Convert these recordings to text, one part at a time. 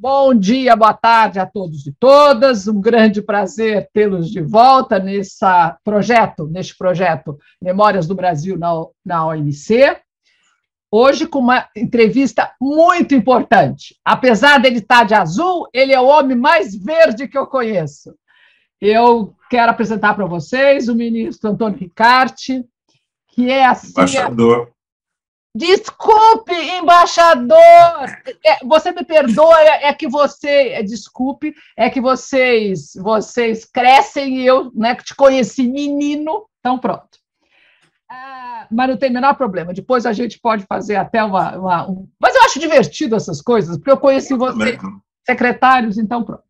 Bom dia, boa tarde a todos e todas. Um grande prazer tê-los de volta nesse projeto, neste projeto Memórias do Brasil na, na OMC. Hoje com uma entrevista muito importante. Apesar dele estar de azul, ele é o homem mais verde que eu conheço. Eu quero apresentar para vocês o ministro Antônio Ricarte, que é assim. Embaixador. Desculpe, embaixador. É, você me perdoa, é, é, que você, é, desculpe, é que vocês, vocês crescem e eu, né, que te conheci menino, então pronto. Ah, mas não tem o menor problema. Depois a gente pode fazer até uma, uma um... mas eu acho divertido essas coisas, porque eu conheci vocês secretários, então pronto.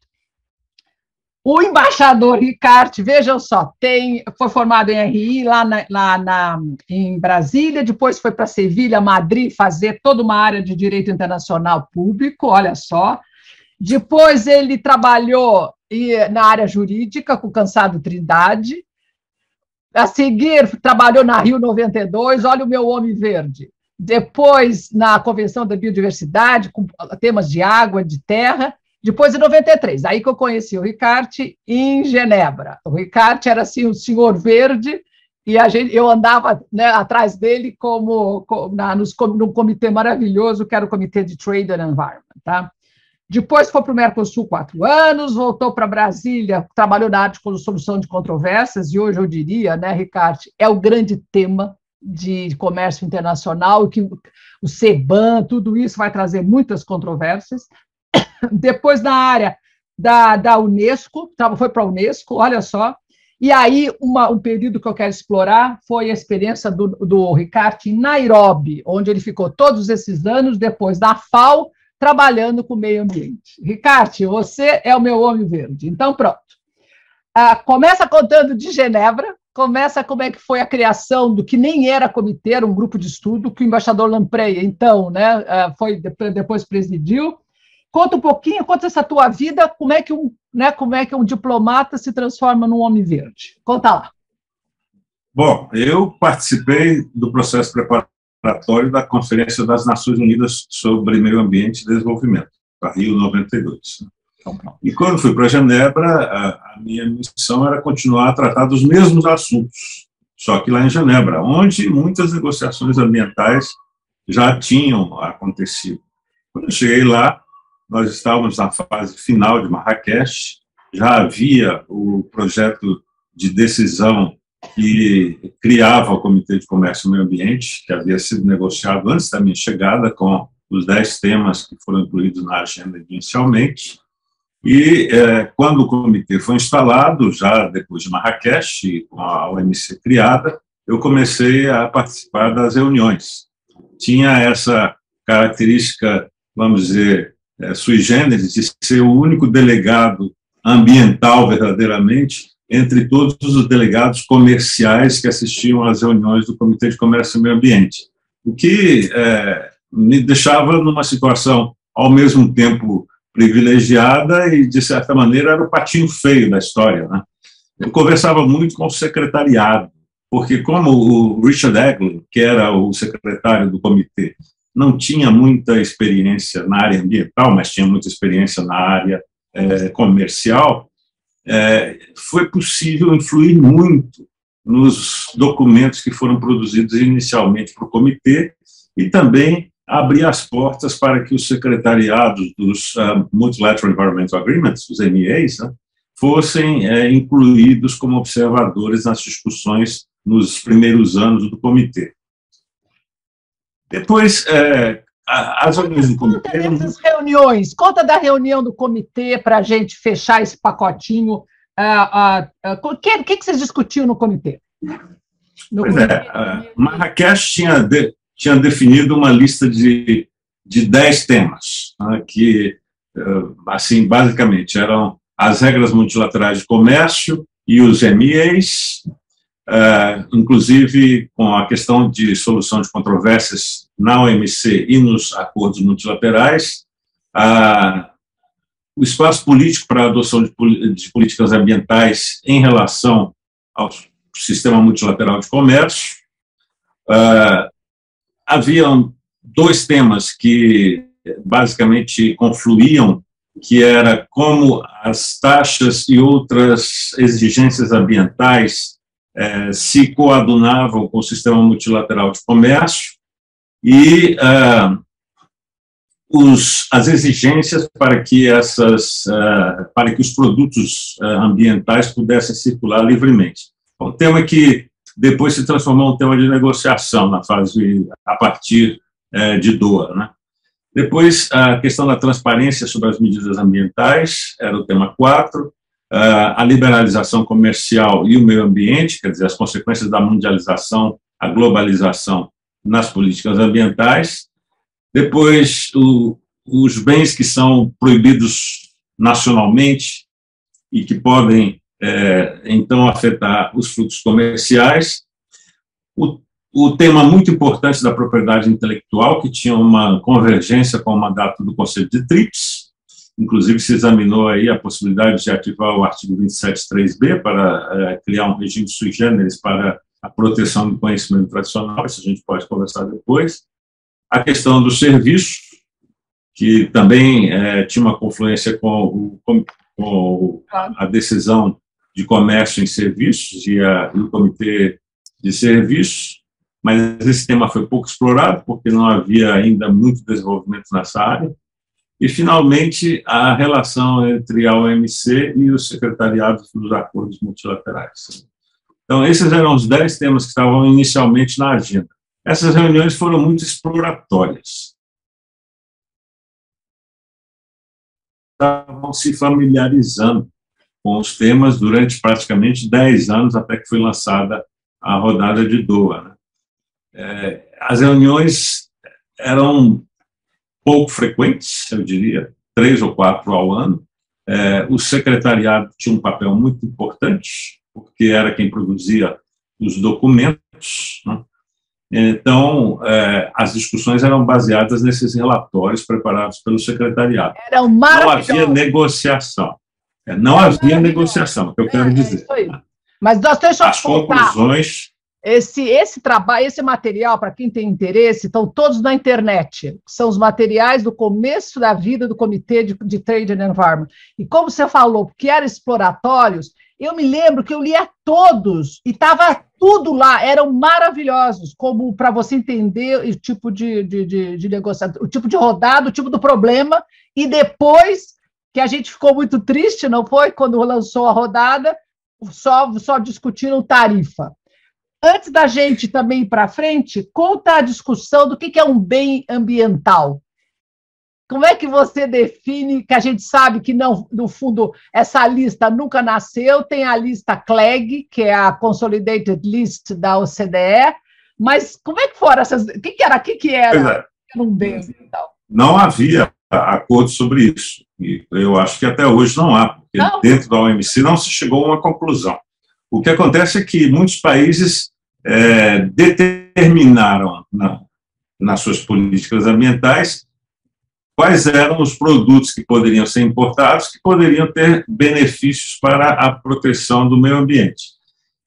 O embaixador Ricarte, vejam só, tem, foi formado em RI lá, na, lá na, em Brasília, depois foi para Sevilha, Madrid, fazer toda uma área de direito internacional público, olha só. Depois ele trabalhou na área jurídica com Cansado Trindade. A seguir, trabalhou na Rio 92, olha o meu homem verde. Depois, na Convenção da Biodiversidade, com temas de água, de terra depois, em 93, aí que eu conheci o Ricarte em Genebra. O Ricarte era assim, o senhor verde, e a gente, eu andava né, atrás dele como, como na, nos, num comitê maravilhoso, que era o Comitê de Trade and Environment. Tá? Depois foi para o Mercosul quatro anos, voltou para Brasília, trabalhou na área de solução de controvérsias, e hoje eu diria, né, Ricarte, é o grande tema de comércio internacional, que o CEBAN, tudo isso vai trazer muitas controvérsias. Depois, na área da, da Unesco, foi para a Unesco, olha só. E aí, uma, um período que eu quero explorar foi a experiência do, do Ricardo em Nairobi, onde ele ficou todos esses anos, depois da FAO, trabalhando com o meio ambiente. Ricardo, você é o meu homem verde. Então, pronto. Ah, começa contando de Genebra, começa como é que foi a criação do que nem era comitê, era um grupo de estudo, que o embaixador Lampreia, então, né, ah, foi depois presidiu, Conta um pouquinho, conta essa tua vida, como é que um, né, como é que um diplomata se transforma num homem verde. Conta lá. Bom, eu participei do processo preparatório da Conferência das Nações Unidas sobre Meio Ambiente e Desenvolvimento, a Rio 92. Então, e quando fui para Genebra, a, a minha missão era continuar a tratar dos mesmos assuntos, só que lá em Genebra, onde muitas negociações ambientais já tinham acontecido. Quando eu cheguei lá, nós estávamos na fase final de Marrakech, já havia o projeto de decisão que criava o Comitê de Comércio e Meio Ambiente, que havia sido negociado antes da minha chegada, com os dez temas que foram incluídos na agenda inicialmente. E é, quando o comitê foi instalado, já depois de Marrakech, com a OMC criada, eu comecei a participar das reuniões. Tinha essa característica, vamos dizer, é, sui generis, ser o único delegado ambiental verdadeiramente entre todos os delegados comerciais que assistiam às reuniões do Comitê de Comércio e Meio Ambiente, o que é, me deixava numa situação ao mesmo tempo privilegiada e, de certa maneira, era o patinho feio da história. Né? Eu conversava muito com o secretariado, porque como o Richard Eglin, que era o secretário do comitê, não tinha muita experiência na área ambiental, mas tinha muita experiência na área é, comercial, é, foi possível influir muito nos documentos que foram produzidos inicialmente para o comitê e também abrir as portas para que os secretariados dos uh, Multilateral Environmental Agreements, os MEAs, né, fossem é, incluídos como observadores nas discussões nos primeiros anos do comitê. Depois, é, as reuniões do comitê. Conta dessas reuniões, conta da reunião do comitê para a gente fechar esse pacotinho. O que, que, vocês discutiam no comitê? No pois comitê, é, Marrakech tinha, de, tinha definido uma lista de, de dez temas, né, que, é, assim, basicamente, eram as regras multilaterais de comércio e os MEAs, Uh, inclusive com a questão de solução de controvérsias na OMC e nos acordos multilaterais, uh, o espaço político para a adoção de, de, políticas ambientais em relação ao sistema multilateral de comércio. Uh, haviam dois temas que basicamente confluíam que era como as taxas e outras exigências ambientais eh, se coadunavam com o sistema multilateral de comércio e ah, os, as exigências para que essas uh, para que os produtos uh, ambientais pudessem circular livremente. Um tema que depois se transformou em um tema de negociação na fase a partir de Doha, né? Depois, a questão da transparência sobre as medidas ambientais era o tema 4, a liberalização comercial e o meio ambiente, quer dizer, as consequências da mundialização, a globalização nas políticas ambientais, depois, o, os bens que são proibidos nacionalmente e que podem, é, então, afetar os fluxos comerciais. O, o tema muito importante da propriedade intelectual, que tinha uma convergência com o mandato do Conselho de TRIPS, inclusive se examinou aí a possibilidade de ativar o artigo 27.3b para é, criar um regime sui generis para a proteção do conhecimento tradicional, isso a gente pode conversar depois. A questão do serviço, que também é, tinha uma confluência com, o, com, a decisão de comércio em serviços e, a, e o comitê de serviços, mas esse tema foi pouco explorado, porque não havia ainda muito desenvolvimento nessa área. E, finalmente, a relação entre a OMC e o secretariado dos acordos multilaterais. Então, esses eram os dez temas que estavam inicialmente na agenda. Essas reuniões foram muito exploratórias. Estavam se familiarizando com os temas durante praticamente 10 anos, até que foi lançada a rodada de Doha. Né? É, as reuniões eram pouco frequentes, eu diria, três ou quatro ao ano. É, o secretariado tinha um papel muito importante, porque era quem produzia os documentos. Né? Então, é, as discussões eram baseadas nesses relatórios preparados pelo secretariado. Eram não havia negociação. É, não havia negociação, é o que eu quero é, dizer. Mas nós temos As conclusões. Esse, esse trabalho, esse material, para quem tem interesse, estão todos na internet. São os materiais do começo da vida do Comitê de, de Trade and Environment. E como você falou, que eram exploratórios, eu me lembro que eu lia todos e estava tudo lá, eram maravilhosos, como para você entender o tipo de, de, de, de negociação, o tipo de rodada, o tipo do problema, e depois que a gente ficou muito triste, não foi? Quando lançou a rodada, só, só discutiram tarifa. Antes da gente também ir para frente, conta a discussão do que é um bem ambiental. Como é que você define, que a gente sabe que não, no fundo, essa lista nunca nasceu, tem a lista CLEG, que é a Consolidated List da OCDE, mas como é que foram essas. O que, que era? O que, que era? É. era um bem ambiental? Não havia acordo sobre isso. E eu acho que até hoje não há, porque não. dentro da OMC não se chegou a uma conclusão. O que acontece é que muitos países é, determinaram na, nas suas políticas ambientais quais eram os produtos que poderiam ser importados, que poderiam ter benefícios para a proteção do meio ambiente.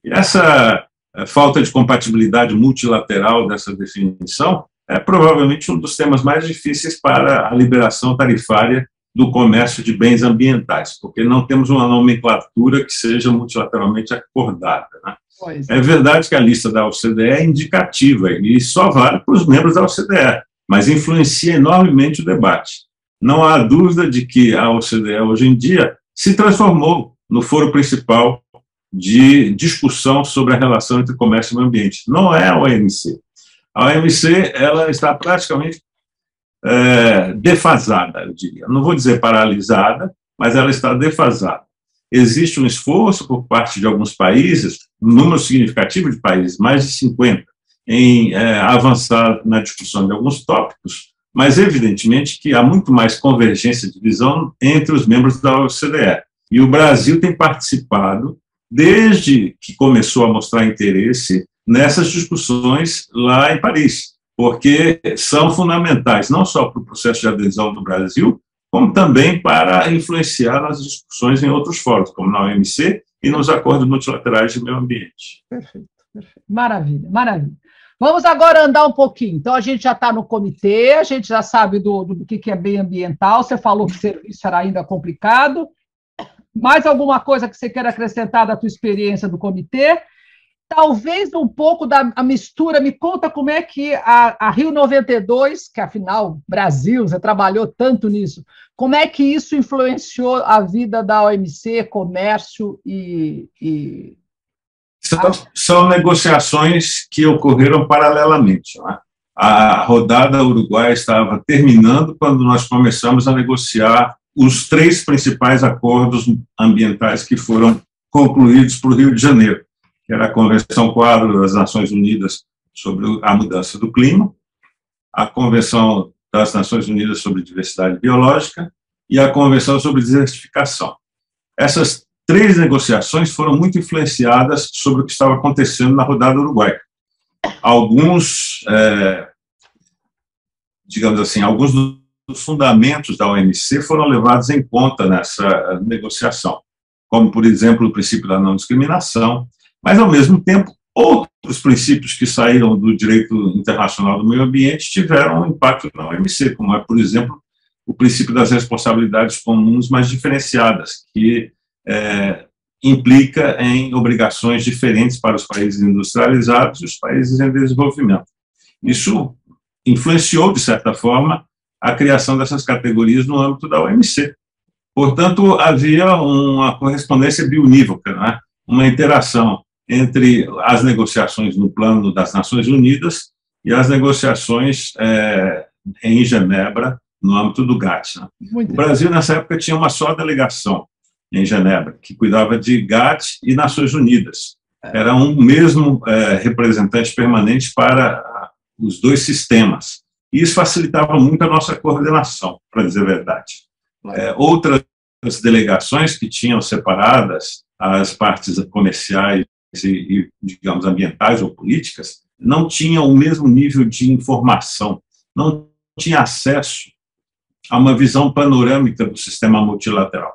E essa eh, falta de compatibilidade multilateral dessa definição é provavelmente um dos temas mais difíceis para a liberação tarifária do comércio de bens ambientais, porque não temos uma nomenclatura que seja multilateralmente acordada. Né? É verdade que a lista da OCDE é indicativa e só vale para os membros da OCDE mas influencia enormemente o debate. Não há dúvida de que a OCDE, hoje em dia, se transformou no foro principal de discussão sobre a relação entre comércio e meio ambiente. Não é a OMC. A OMC ela está praticamente é, defasada, eu diria. Não vou dizer paralisada, mas ela está defasada. Existe um esforço por parte de alguns países, um número significativo de países, mais de 50, em é, avançar na discussão de alguns tópicos, mas evidentemente que há muito mais convergência de visão entre os membros da OCDE. E o Brasil tem participado desde que começou a mostrar interesse nessas discussões lá em Paris, porque são fundamentais não só para o processo de adesão do Brasil, como também para influenciar nas discussões em outros fóruns, como na OMC e nos acordos multilaterais de meio ambiente. Perfeito, perfeito. Maravilha, maravilha. Vamos agora andar um pouquinho. Então, a gente já está no comitê, a gente já sabe do, do, que, que é bem ambiental. Você falou que o serviço era ainda complicado. Mais alguma coisa que você queira acrescentar da tua experiência do comitê? Talvez um pouco da mistura, me conta como é que a, a, Rio 92, que afinal, Brasil, você trabalhou tanto nisso, como é que isso influenciou a vida da OMC, comércio e. e... São, são, negociações que ocorreram paralelamente. Né? A rodada uruguaia estava terminando quando nós começamos a negociar os três principais acordos ambientais que foram concluídos para o Rio de Janeiro, era a Convenção Quadro das Nações Unidas sobre a Mudança do Clima, a Convenção das Nações Unidas sobre Diversidade Biológica e a Convenção sobre Desertificação. Essas três negociações foram muito influenciadas sobre o que estava acontecendo na rodada uruguaia. Alguns, é, digamos assim, alguns os fundamentos da OMC foram levados em conta nessa negociação, como, por exemplo, o princípio da não discriminação, mas, ao mesmo tempo, outros princípios que saíram do direito internacional do meio ambiente tiveram um impacto na OMC, como é, por exemplo, o princípio das responsabilidades comuns mais diferenciadas, que é, implica em obrigações diferentes para os países industrializados e os países em desenvolvimento. Isso influenciou, de certa forma, a criação dessas categorias no âmbito da OMC. Portanto, havia uma correspondência bionívoca, né? uma interação entre as negociações no plano das Nações Unidas e as negociações é, em Genebra, no âmbito do GATT. Né? O Brasil, nessa época, tinha uma só delegação em Genebra, que cuidava de GATT e Nações Unidas. É. Era um mesmo é, representante permanente para os dois sistemas. E isso facilitava muito a nossa coordenação, para dizer a verdade. É, outras delegações que tinham separadas as partes comerciais e, digamos, ambientais ou políticas, não tinham o mesmo nível de informação, não tinha acesso a uma visão panorâmica do sistema multilateral.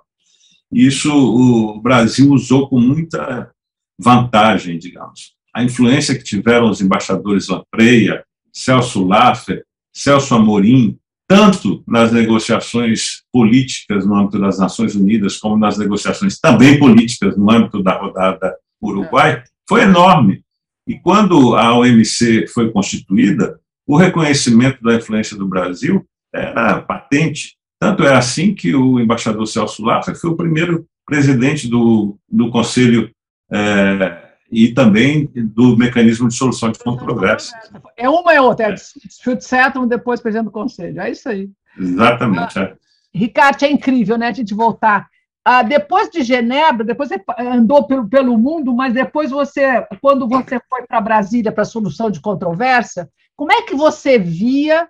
Isso o Brasil usou com muita vantagem, digamos. A influência que tiveram os embaixadores Lampreia, Celso Laffer, Celso Amorim, tanto nas negociações políticas no âmbito das Nações Unidas, como nas negociações também políticas no âmbito da rodada Uruguai, foi enorme. E quando a OMC foi constituída, o reconhecimento da influência do Brasil era patente. Tanto é assim que o embaixador Celso Laffer foi o primeiro presidente do, do Conselho é, e também do mecanismo de solução de controvérsias. É uma e outra, é dispute settlement, depois presidente do conselho, é isso aí. Exatamente. Ah, é. Ricardo, é incrível, né, a gente voltar. Ah, depois de Genebra, depois você andou pelo, pelo mundo, mas depois você, quando você foi para Brasília para a solução de controvérsia, como é que você via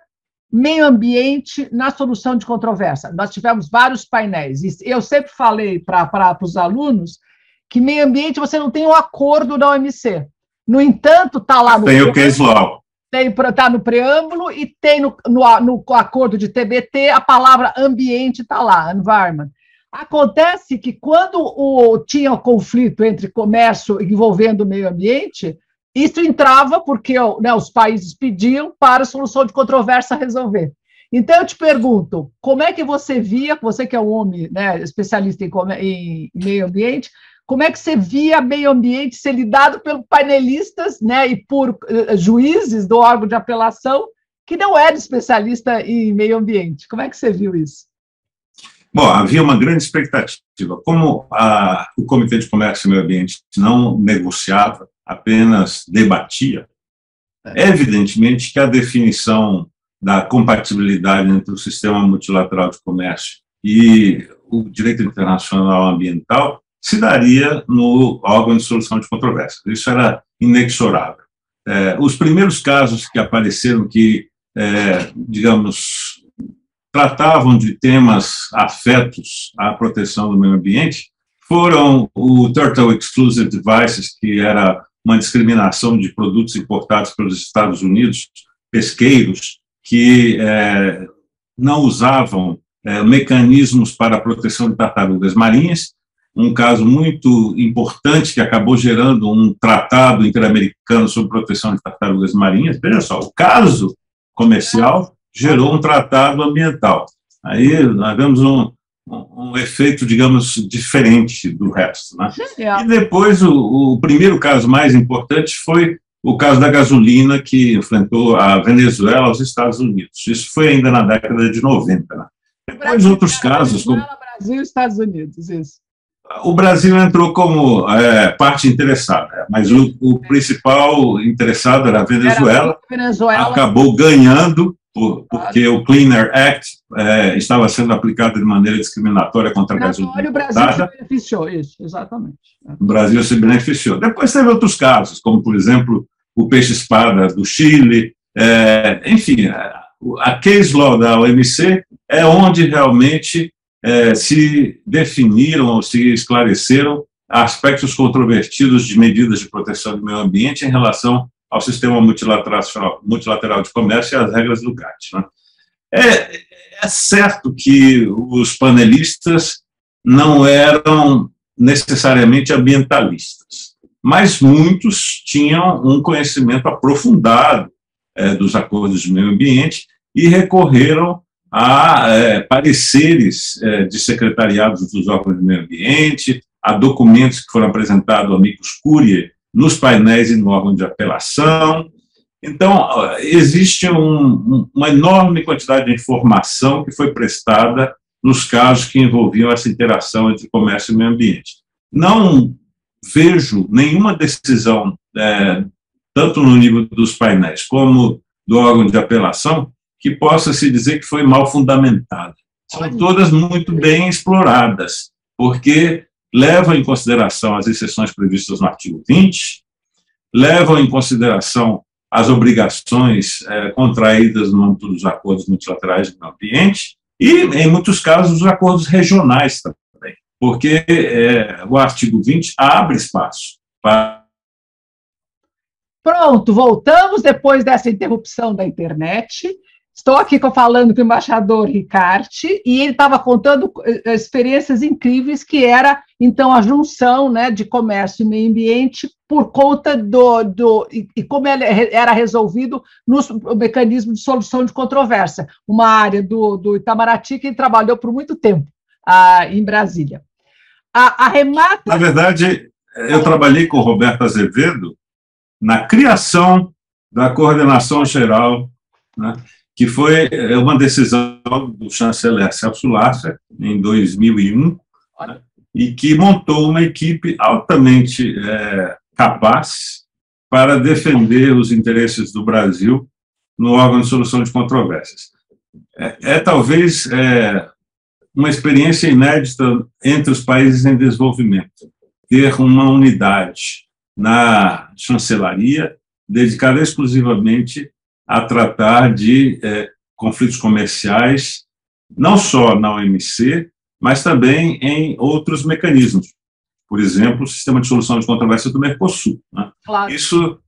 meio ambiente na solução de controvérsia? Nós tivemos vários painéis, e eu sempre falei para os alunos que meio ambiente você não tem um acordo da OMC. No entanto, está lá no. Tem o case law. Está no preâmbulo e tem no, no, no, acordo de TBT a palavra ambiente está lá, environment. Acontece que quando o, tinha o conflito entre comércio envolvendo o meio ambiente, isso entrava porque né, os países pediam para a solução de controvérsia resolver. Então, eu te pergunto, como é que você via, você que é um homem né, especialista em, em meio ambiente, como é que você via meio ambiente ser lidado pelos painelistas né, e por uh, juízes do órgão de apelação que não era especialista em meio ambiente? Como é que você viu isso? Bom, havia uma grande expectativa. Como a, o Comitê de Comércio e Meio Ambiente não negociava, apenas debatia, é evidentemente que a definição da compatibilidade entre o sistema multilateral de comércio e o direito internacional ambiental se daria no órgão de solução de controvérsias. Isso era inexorável. É, os primeiros casos que apareceram que, é, digamos, tratavam de temas afetos à proteção do meio ambiente foram o Turtle Exclusive Devices, que era uma discriminação de produtos importados pelos Estados Unidos, pesqueiros, que é, não usavam é, mecanismos para a proteção de tartarugas marinhas um caso muito importante que acabou gerando um tratado interamericano sobre proteção de tartarugas marinhas. Veja só, o caso comercial gerou um tratado ambiental. Aí nós vemos um, um, um efeito, digamos, diferente do resto. Né? É. E depois, o, o primeiro caso mais importante foi o caso da gasolina que enfrentou a Venezuela aos Estados Unidos. Isso foi ainda na década de 90. Né? Depois, outros casos. Como... Brasil e Estados Unidos, isso. O Brasil entrou como é, parte interessada, mas o, o, principal interessado era a Venezuela, era a Venezuela. acabou ganhando por, porque o Clean Air Act é, estava sendo aplicado de maneira discriminatória contra a gasolina. O Brasil se beneficiou, isso, exatamente. O Brasil se beneficiou. Depois teve outros casos, como, por exemplo, o peixe-espada do Chile, é, enfim, a case law da OMC é onde realmente é, se definiram ou se esclareceram aspectos controvertidos de medidas de proteção do meio ambiente em relação ao sistema multilateral, multilateral de comércio e às regras do GATT. Né? É, é certo que os panelistas não eram necessariamente ambientalistas, mas muitos tinham um conhecimento aprofundado é, dos acordos de meio ambiente e recorreram a é, pareceres é, de secretariados dos órgãos de meio ambiente, a documentos que foram apresentados ao amigos Curie nos painéis e no órgão de apelação. Então, existe um, uma enorme quantidade de informação que foi prestada nos casos que envolviam essa interação entre comércio e meio ambiente. Não vejo nenhuma decisão, é, tanto no nível dos painéis como do órgão de apelação, que possa se dizer que foi mal fundamentada. São todas muito bem exploradas, porque levam em consideração as exceções previstas no artigo 20, levam em consideração as obrigações é, contraídas no âmbito dos acordos multilaterais do ambiente e, em muitos casos, os acordos regionais também, porque é, o artigo 20 abre espaço para. Pronto, voltamos depois dessa interrupção da internet. Estou aqui falando com o embaixador Ricarte e ele estava contando eh, experiências incríveis que era então a junção né, de comércio e meio ambiente por conta do, do e, e como era resolvido no mecanismo de solução de controvérsia, uma área do, do Itamaraty que ele trabalhou por muito tempo ah, em Brasília. A, a remata. Na verdade, eu trabalhei com o Roberto Azevedo na criação da coordenação geral. Né, que foi é, uma decisão do chanceler Celso Lasser, em 2001, né, e que montou uma equipe altamente é, capaz para defender os interesses do Brasil no órgão de solução de controvérsias. É, é talvez é, uma experiência inédita entre os países em desenvolvimento, ter uma unidade na chancelaria dedicada exclusivamente a tratar de é, conflitos comerciais, não só na OMC, mas também em outros mecanismos. Por exemplo, o sistema de solução de controvérsia do Mercosul. Né? Claro. Isso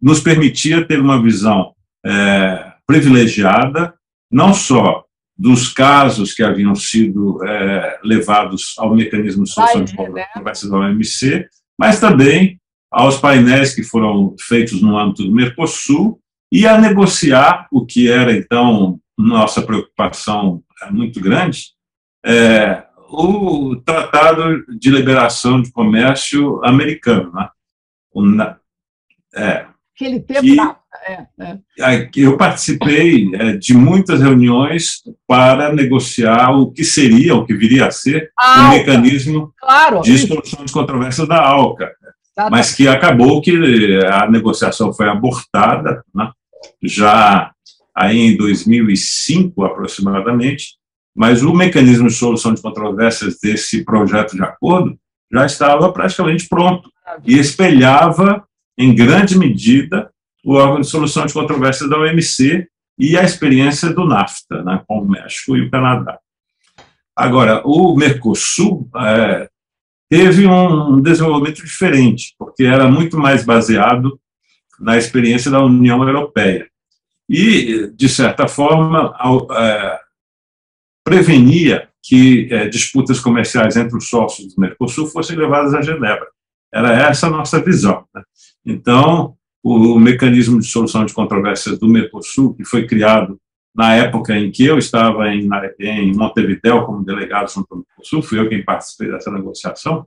nos permitia ter uma visão é, privilegiada, não só dos casos que haviam sido é, levados ao mecanismo de solução de controvérsias da OMC, mas também aos painéis que foram feitos no âmbito do Mercosul e a negociar o que era, então, nossa preocupação muito grande, é, o Tratado de Liberação de Comércio americano. Né? O, é, Aquele tempo. Que, é, é. Eu participei é, de muitas reuniões para negociar o que seria, o que viria a ser, o mecanismo claro, de solução de controvérsias da ALCA. Mas que acabou que a negociação foi abortada, né? Já aí em 2005 aproximadamente, mas o mecanismo de solução de controvérsias desse projeto de acordo já estava praticamente pronto e espelhava em grande medida o órgão de solução de controvérsias da OMC e a experiência do NAFTA, né, com o México e o Canadá. Agora, o Mercosul é, teve um desenvolvimento diferente, porque era muito mais baseado na experiência da União Europeia. E, de certa forma, é, prevenia que é, disputas comerciais entre os sócios do Mercosul fossem levadas a Genebra. Era essa a nossa visão. Né? Então, o, o, mecanismo de solução de controvérsias do Mercosul, que foi criado na época em que eu estava em, em Montevideo como delegado junto ao Mercosul, fui eu quem participei dessa negociação,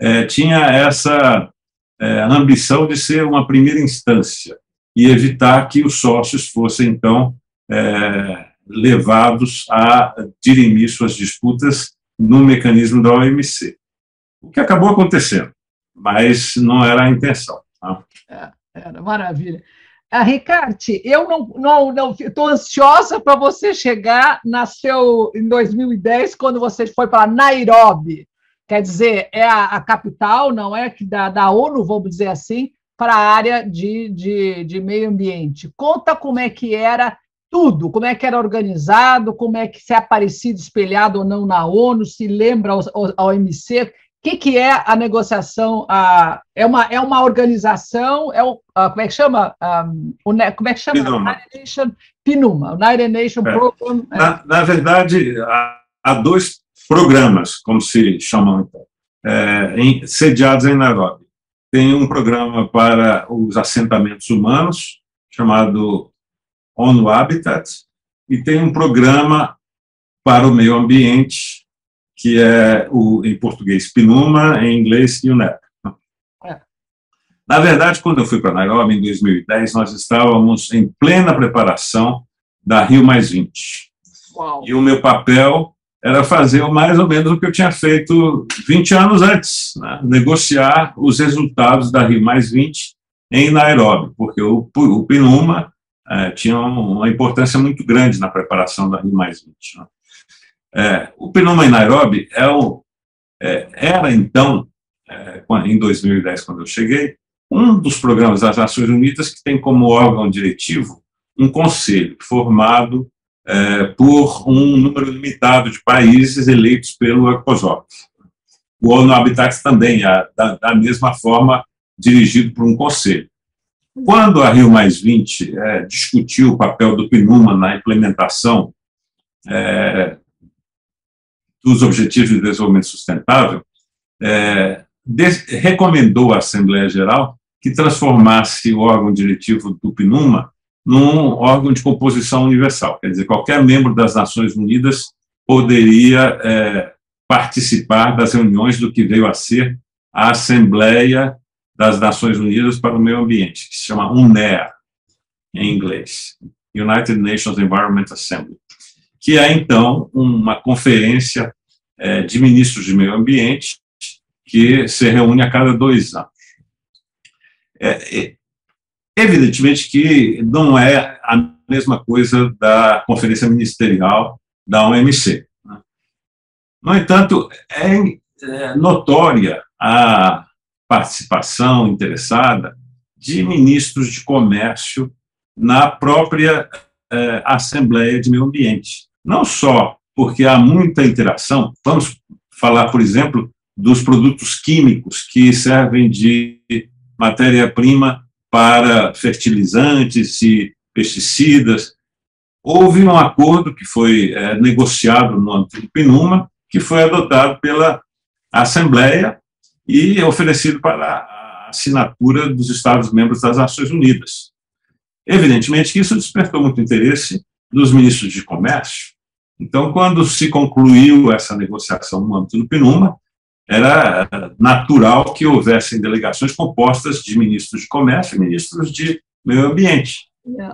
é, tinha essa é, ambição de ser uma primeira instância e evitar que os sócios fossem, então, é, levados a dirimir suas disputas no mecanismo da OMC. O que acabou acontecendo, mas não era a intenção. Tá? É, era maravilha. Ah, Ricarte, eu não não não estou ansiosa para você chegar nasceu em 2010 quando você foi para Nairobi, quer dizer é a, a, capital, não é que da, da ONU, vamos dizer assim, para a área de, de, de meio ambiente. Conta como é que era tudo, como é que era organizado, como é que se é parecido, espelhado ou não na ONU, se lembra ao, ao OMC, o que, que é a negociação? A, é, uma, é uma organização, é o, a, como é que chama? Um, o, como é que chama? Pinuma. United Nation, Pinuma, United Nation é. Program. É. Na, na, verdade, há, há, dois programas, como se chamam, então, é, em, sediados em Nairobi. Tem um programa para os assentamentos humanos, chamado ONU Habitat, e tem um programa para o meio ambiente, que é, o, em português, PNUMA, em inglês, UNEP. É. Na verdade, quando eu fui para Nairobi, em 2010, nós estávamos em plena preparação da Rio Mais 20. Uau. E o meu papel era fazer mais ou menos o que eu tinha feito 20 anos antes, né? negociar os resultados da Rio Mais 20 em Nairobi, porque o, o PNUMA é, tinha uma importância muito grande na preparação da Rio Mais 20. Né? É, o Pinoma em Nairobi é o, é, era, então, é, em 2010, quando eu cheguei, um dos programas das Nações Unidas que tem como órgão diretivo um conselho formado é, por um número limitado de países eleitos pelo ECOSOC. O ONU Habitat também da, da mesma forma, dirigido por um conselho. Quando a Rio Mais 20 é, discutiu o papel do PNUMA na implementação é, dos Objetivos de Desenvolvimento Sustentável, é, recomendou à Assembleia Geral que transformasse o órgão diretivo do PNUMA num órgão de composição universal, quer dizer, qualquer membro das Nações Unidas poderia é, participar das reuniões do que veio a ser a Assembleia das Nações Unidas para o Meio Ambiente, que se chama UNEA, em inglês, United Nations Environment Assembly, que é, então, uma conferência é, de ministros de meio ambiente que se reúne a cada dois anos. É, evidentemente que não é a mesma coisa da conferência ministerial da OMC. Né? No entanto, é, é notória a participação interessada de ministros de comércio na própria eh, Assembleia de Meio Ambiente. Não só porque há muita interação, vamos falar, por exemplo, dos produtos químicos que servem de matéria-prima para fertilizantes e pesticidas. Houve um acordo que foi é, negociado no âmbito do PNUMA, que foi adotado pela Assembleia e oferecido para a assinatura dos Estados-membros das Nações Unidas. Evidentemente que isso despertou muito interesse dos ministros de comércio. Então, quando se concluiu essa negociação no âmbito do PNUMA, era natural que houvessem delegações compostas de ministros de comércio e ministros de meio ambiente.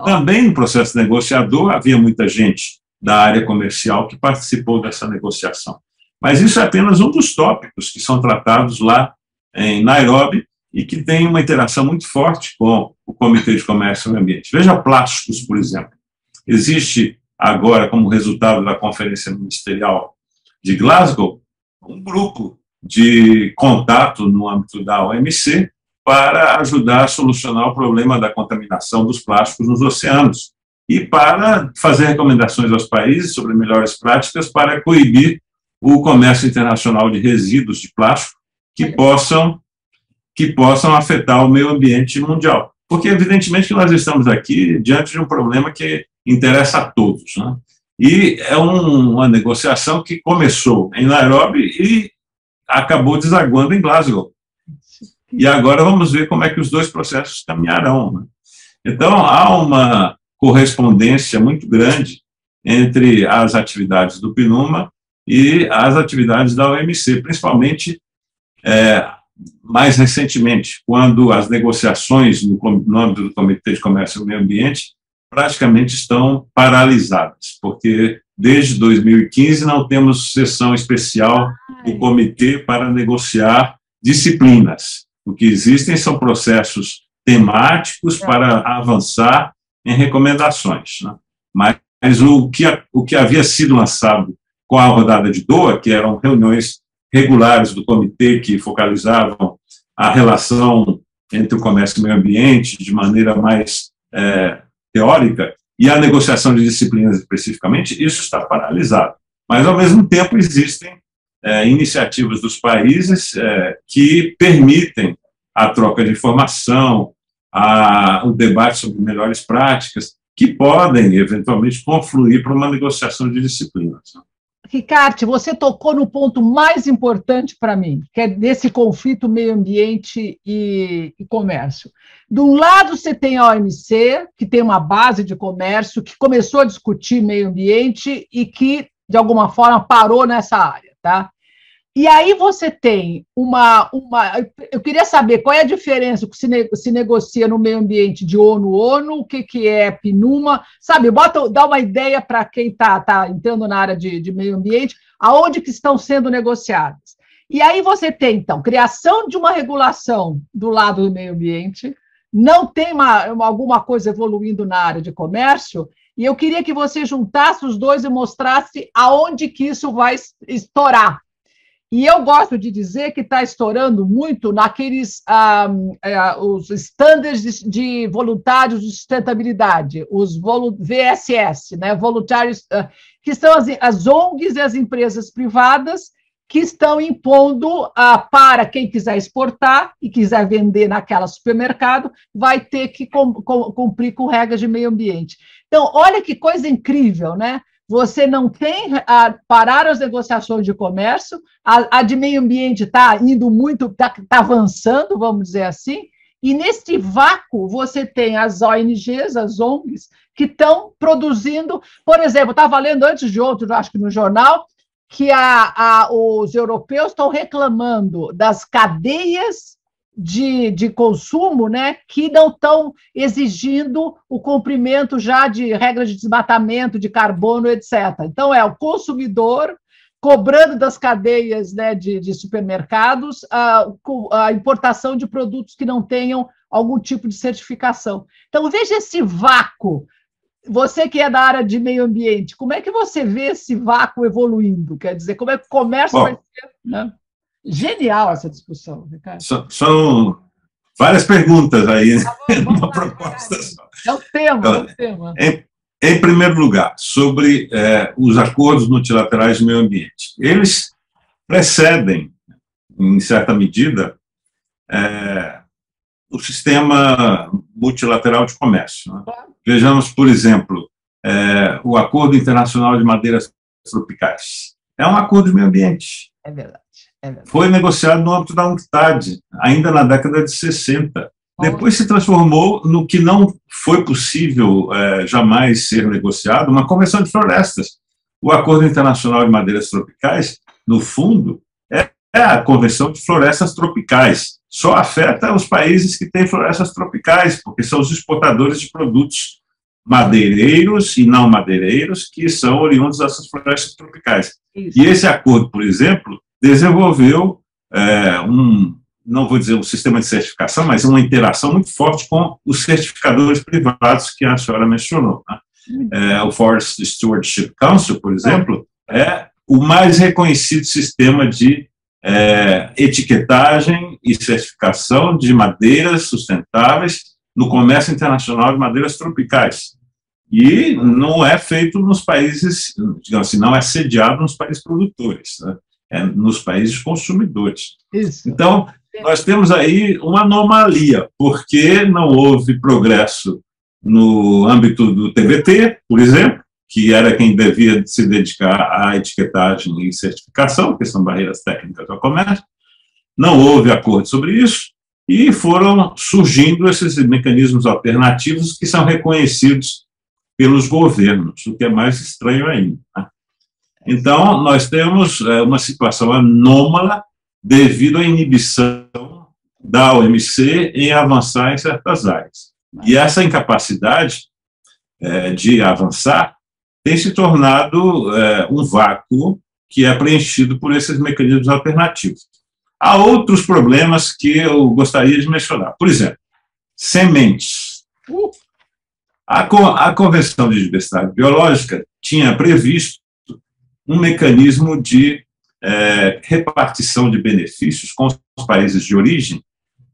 Também no processo negociador havia muita gente da área comercial que participou dessa negociação. Mas isso é apenas um dos tópicos que são tratados lá em Nairobi e que tem uma interação muito forte com o Comitê de Comércio e Meio Ambiente. Veja plásticos, por exemplo. Existe agora, como resultado da Conferência Ministerial de Glasgow, um grupo de contato no âmbito da OMC para ajudar a solucionar o problema da contaminação dos plásticos nos oceanos e para fazer recomendações aos países sobre melhores práticas para coibir o comércio internacional de resíduos de plástico que possam que possam afetar o meio ambiente mundial. Porque, evidentemente, nós estamos aqui diante de um problema que interessa a todos. Né? E é um, uma negociação que começou em Nairobi e acabou desaguando em Glasgow. E agora vamos ver como é que os dois processos caminharão. Né? Então, há uma correspondência muito grande entre as âmbito do PNUMA e as atividades da OMC, principalmente é, mais recentemente, quando as negociações no, no âmbito do Comitê de Comércio e Meio Ambiente praticamente estão paralisadas, porque desde 2015 não temos sessão especial do comitê para negociar disciplinas. O que existem são processos temáticos para avançar em recomendações. Né? Mas o que, o que havia sido lançado com a rodada de Doha, que eram reuniões regulares do comitê que focalizavam a relação entre o comércio e o meio ambiente de maneira mais é, teórica, e a negociação de disciplinas especificamente, isso está paralisado. Mas, ao mesmo tempo, existem é, iniciativas dos países é, que permitem a troca de informação, a, o debate sobre melhores práticas, que podem, eventualmente, confluir para uma negociação de disciplinas. Ricardo, você tocou no ponto mais importante para mim, que é desse conflito meio ambiente e, e, comércio. De um lado, você tem a OMC, que tem uma base de comércio, que começou a discutir meio ambiente e que, de alguma forma, parou nessa área. Tá? E aí você tem uma, uma. Eu queria saber qual é a diferença que se, ne, se negocia no meio ambiente de ONU-ONU, o que, que é PNUMA, sabe? Bota, dá uma ideia para quem está tá entrando na área de, de meio ambiente, aonde que estão sendo negociadas. E aí você tem, então, criação de uma regulação do lado do meio ambiente, não tem uma, alguma coisa evoluindo na área de comércio, e eu queria que você juntasse os dois e mostrasse aonde que isso vai estourar e eu gosto de dizer que está estourando muito naqueles ah, é, os estándares de voluntários de sustentabilidade, os VSS, né, voluntários, ah, que são as, as ONGs e as empresas privadas que estão impondo ah, para quem quiser exportar e quiser vender naquela supermercado, vai ter que cumprir com regras de meio ambiente. Então, olha que coisa incrível, né? Você não tem a, parar as negociações de comércio, a, a de meio ambiente está indo muito, está tá avançando, vamos dizer assim, e neste vácuo você tem as ONGs, as ONGs, que estão produzindo, por exemplo, estava lendo antes de outro, acho que no jornal, que a, a, os europeus estão reclamando das cadeias de, de consumo né, que não estão exigindo o cumprimento já de regras de desmatamento, de carbono, etc. Então, é o consumidor cobrando das cadeias né, de, de supermercados a, a importação de produtos que não tenham algum tipo de certificação. Então, veja esse vácuo você que é da área de meio ambiente, como é que você vê esse vácuo evoluindo? Quer dizer, como é que o comércio Bom, vai ser? Né? Genial essa discussão, Ricardo. São, várias perguntas aí né? tá numa proposta só. É o tema, então, é o tema. Em, em primeiro lugar, sobre é, os acordos multilaterais de meio ambiente. Eles precedem, em certa medida, é, o sistema multilateral de comércio. Né? Vejamos, por exemplo, é, o Acordo Internacional de Madeiras Tropicais. É um acordo de meio ambiente. É verdade. É foi negociado no âmbito da UNCTAD, ainda na década de 60. Depois se transformou no que não foi possível é, jamais ser negociado, uma convenção de florestas. O Acordo Internacional de Madeiras Tropicais, no fundo, é, é a Convenção de Florestas Tropicais. Só afeta os países que têm florestas tropicais, porque são os exportadores de produtos madeireiros e não madeireiros que são oriundos dessas florestas tropicais. Isso. E esse acordo, por exemplo, desenvolveu é, um, não vou dizer um sistema de certificação, mas uma interação muito forte com os certificadores privados que a senhora mencionou. Né? É, o Forest Stewardship Council, por exemplo, é o mais reconhecido sistema de é, etiquetagem e certificação de madeiras sustentáveis no comércio internacional de madeiras tropicais. E não é feito nos países, digamos assim, não é sediado nos países produtores. Né? É, nos países consumidores. Isso. Então, nós temos aí uma anomalia, porque não houve progresso no âmbito do TVT, por exemplo, que era quem devia se dedicar à etiquetagem e certificação, que são barreiras técnicas ao comércio. Não houve acordo sobre isso e foram surgindo esses mecanismos alternativos que são reconhecidos pelos governos, o que é mais estranho ainda. Né? Então, nós temos é, uma situação anômala devido à inibição da OMC em avançar em certas áreas. E essa incapacidade é, de avançar tem se tornado é, um vácuo que é preenchido por esses mecanismos alternativos. Há outros problemas que eu gostaria de mencionar. Por exemplo, sementes. A, a Convenção de Diversidade Biológica tinha previsto um mecanismo de é, repartição de benefícios com os países de origem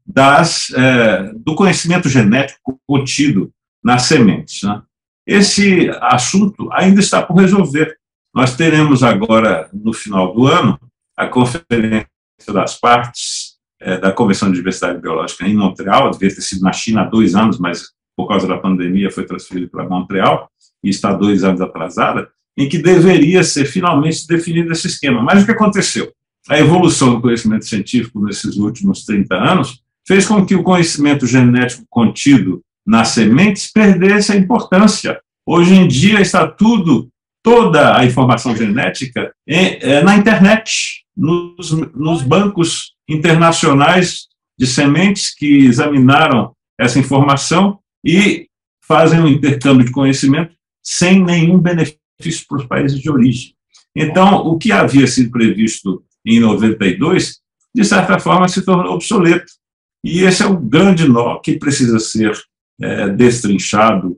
das, é, do conhecimento genético contido nas sementes. Né? Esse assunto ainda está por resolver. Nós teremos agora, no final do ano, a Conferência das Partes é, da Convenção de Diversidade Biológica em Montreal, devia ter sido na China há dois anos, mas por causa da pandemia foi transferido para Montreal, e está dois anos atrasada, em que deveria ser finalmente definido esse esquema. Mas o que aconteceu? A evolução do conhecimento científico nesses últimos 30 anos fez com que o conhecimento genético contido nas sementes perdesse a importância. Hoje em dia está tudo, toda a informação genética é, na internet, nos, nos bancos internacionais de sementes que examinaram essa informação e fazem um intercâmbio de conhecimento sem nenhum benefício para os países de origem. Então, o que havia sido previsto em 92, de certa forma, se tornou obsoleto. E esse é o grande nó que precisa ser é, destrinchado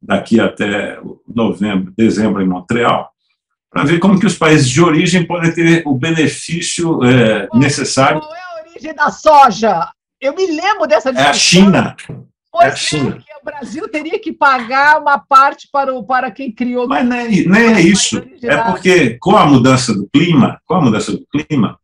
daqui até novembro, dezembro em Montreal, para ver como que os países de origem podem ter o benefício é, necessário. Qual é a origem da soja? Eu me lembro dessa discussão. É a China. Pois é. É, o Brasil teria que pagar uma parte para, o, para quem criou. Mas nem, nem é isso. É porque com a mudança do clima, com a mudança do clima,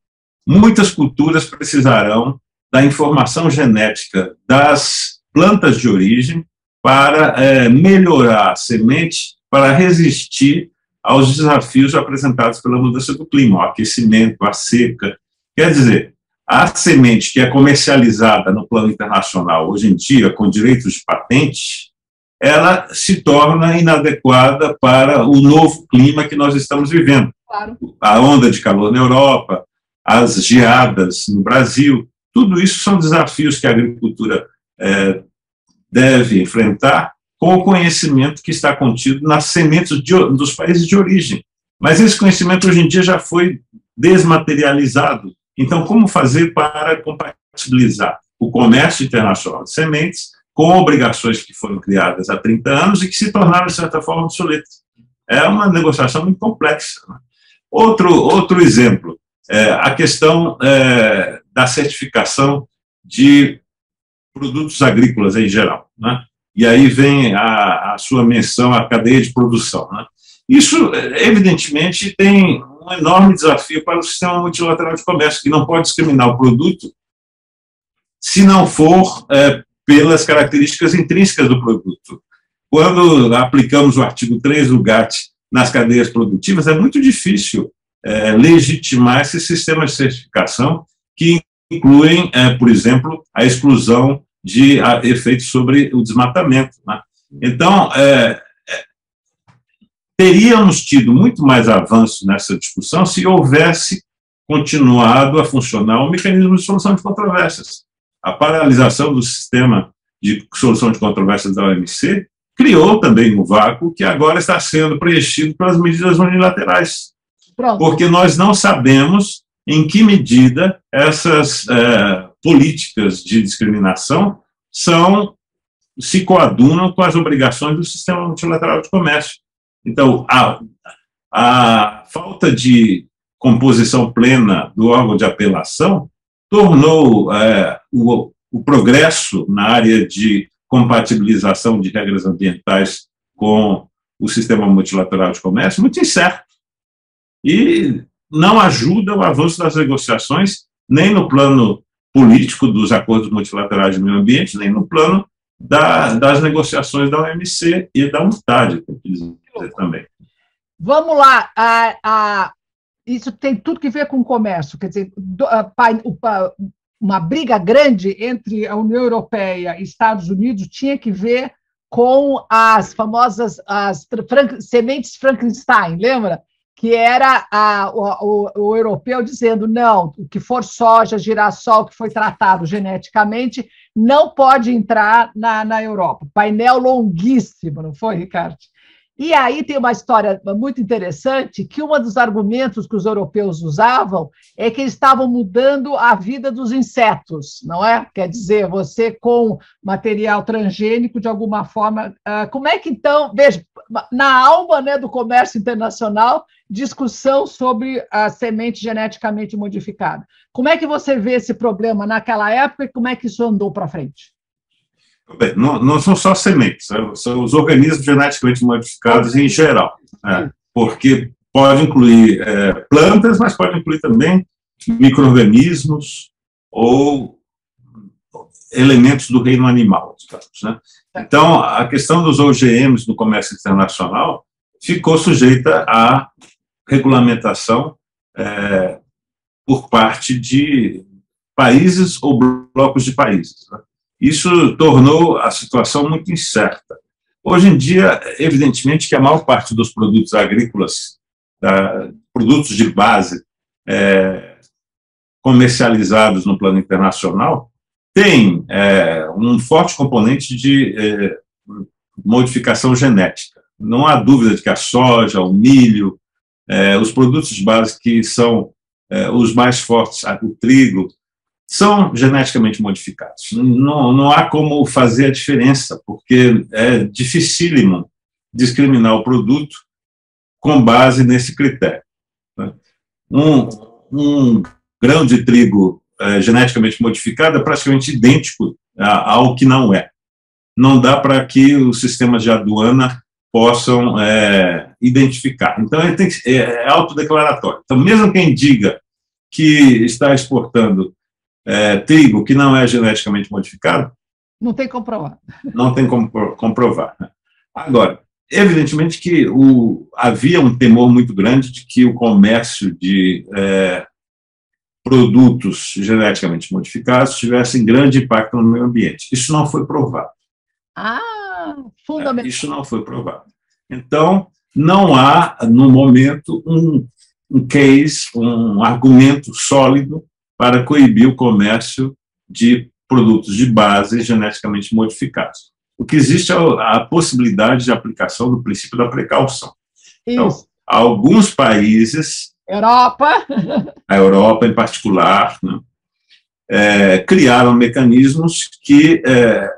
muitas culturas precisarão da informação genética das plantas de origem para é, melhorar a semente para resistir aos desafios apresentados pela mudança do clima, o aquecimento, a seca. Quer dizer, a semente que é comercializada no plano internacional hoje em dia, com direitos de patente, ela se torna inadequada para o novo clima que nós estamos vivendo. Claro. A onda de calor na Europa, as geadas no Brasil. Tudo isso são desafios que a agricultura é, deve enfrentar com o conhecimento que está contido nas sementes de, dos países de origem. Mas esse conhecimento hoje em dia já foi desmaterializado. Então, como fazer para compatibilizar o comércio internacional de sementes com obrigações que foram criadas há 30 anos e que se tornaram, de certa forma, obsoletas? É uma negociação muito complexa. Né? Outro, outro exemplo, é a questão é, da certificação de produtos agrícolas em geral. Né? E aí vem a, a, sua menção à cadeia de produção. Né? Isso, evidentemente, tem um enorme desafio para o sistema multilateral de comércio, que não pode discriminar o produto se não for é, pelas características intrínsecas do produto. Quando aplicamos o artigo 3 do GATT nas cadeias produtivas, é muito difícil é, legitimar esse sistema de certificação que incluem, é, por exemplo, a exclusão de efeitos sobre o desmatamento. Né? Então, é, teríamos tido muito mais avanço nessa discussão se houvesse continuado a funcionar o mecanismo de solução de controvérsias. A paralisação do sistema de solução de controvérsias da OMC criou também um vácuo que agora está sendo preenchido pelas medidas unilaterais. Pronto. porque nós não sabemos em que medida essas é, políticas de discriminação são se coadunam com as obrigações do sistema multilateral de comércio. Então, a, a falta de composição plena do órgão de apelação tornou é, o, o progresso na área de compatibilização de regras ambientais com o sistema multilateral de comércio muito incerto e não ajuda o avanço das negociações, nem no plano político dos acordos multilaterais de meio ambiente, nem no plano da, das negociações da OMC e da UNCTAD. dizer também. Vamos lá. A, a, isso tem tudo que ver com o comércio. Quer dizer, do, a, uma briga grande entre a União Europeia e Estados Unidos tinha que ver com as famosas as sementes Frankenstein, lembra? Que era a, o, o, o, europeu dizendo: não, o que for soja, girassol, que foi tratado geneticamente, não pode entrar na, na Europa. Painel longuíssimo, não foi, Ricardo? E aí tem uma história muito interessante que um dos argumentos que os europeus usavam é que eles estavam mudando a vida dos insetos, não é? Quer dizer, você com material transgênico, de alguma forma. Ah, como é que então, veja, na alma né, do comércio internacional, discussão sobre a semente geneticamente modificada. Como é que você vê esse problema naquela época e como é que isso andou para frente? Bem, não, não, são só sementes, né? são os organismos geneticamente modificados em geral, né? porque pode incluir é, plantas, mas pode incluir também micro-organismos ou elementos do reino animal, digamos, né? Então, a questão dos OGMs no comércio internacional ficou sujeita à regulamentação é, por parte de países ou blocos de países. Né? Isso tornou a situação muito incerta. Hoje em dia, evidentemente que a maior parte dos produtos agrícolas, produtos de base é, comercializados no plano internacional, tem é, um forte componente de é, modificação genética. Não há dúvida de que a soja, o milho, é, os produtos de base que são é, os mais fortes, o trigo, são geneticamente modificados. Não, não há como fazer a diferença, porque é dificílimo discriminar o produto com base nesse critério. Né? Um, um grão de trigo é, geneticamente modificado é praticamente idêntico ao que não é. Não dá para que os sistemas de aduana possam é, identificar. Então, ele tem que, é, é autodeclaratório. Então, mesmo quem diga que está exportando é, trigo que não é geneticamente modificado? Não tem como provar. Não tem como comprovar. Né? Agora, evidentemente que o, havia um temor muito grande de que o comércio de é, produtos geneticamente modificados tivesse grande impacto no meio ambiente. Isso não foi provado. Ah, fundamental. É, isso não foi provado. Então, não há, no momento, um, um case, um argumento sólido para coibir o comércio de produtos de base geneticamente modificados. O que existe é a possibilidade de aplicação do princípio da precaução. Então, alguns países. Europa. A Europa, em particular, né, é, criaram mecanismos que é,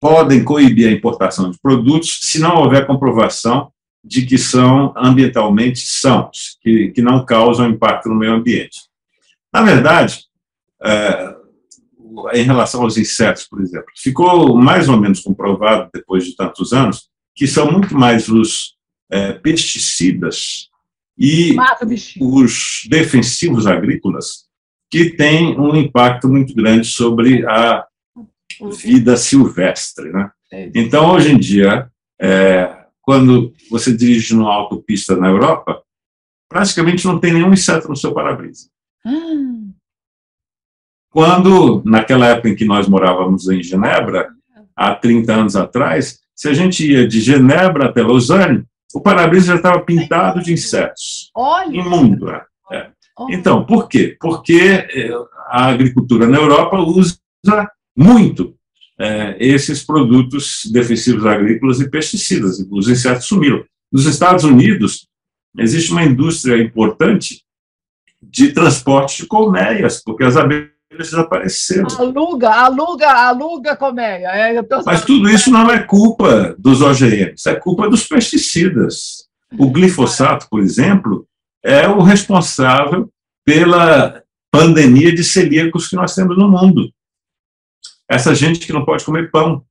podem coibir a importação de produtos se não houver comprovação de que são ambientalmente sãos, que, que não causam impacto no meio ambiente. Na verdade, é, em relação aos insetos, por exemplo, ficou mais ou menos comprovado, depois de tantos anos, que são muito mais os é, pesticidas e os defensivos agrícolas que têm um impacto muito grande sobre a vida silvestre. Né? É então, hoje em dia, é, quando você dirige numa autopista na Europa, praticamente não tem nenhum inseto no seu para-brisa. Quando, naquela época em que nós morávamos em Genebra, há 30 anos atrás, se a gente ia de Genebra até Lausanne, o para-brisa já estava pintado de insetos. Olha! Imundo. É. é. Então, por quê? Porque é, a agricultura na Europa usa muito é, esses produtos defensivos agrícolas e pesticidas. Os insetos sumiram. Nos Estados Unidos, existe uma indústria importante de transporte de colmeias, porque as abelhas desapareceram. Aluga, aluga, aluga colmeia. É. Mas tudo isso não é culpa dos OGMs, é culpa dos pesticidas. O glifosato, por exemplo, é o responsável pela pandemia de celíacos que nós temos no mundo. Essa gente que não pode comer pão.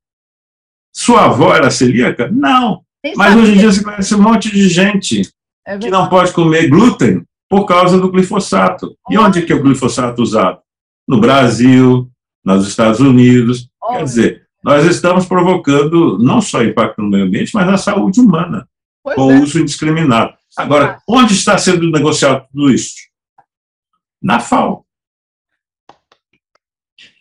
Sua avó era celíaca? Não. Mas hoje em dia você conhece um monte de gente é que não pode comer glúten por causa do glifosato. E onde que é o glifosato usado? No Brasil, nos Estados Unidos. Quer dizer, nós estamos provocando não só impacto no meio ambiente, mas na saúde humana. pois com o é. uso indiscriminado. Agora, onde está sendo negociado tudo isso? Na FAO.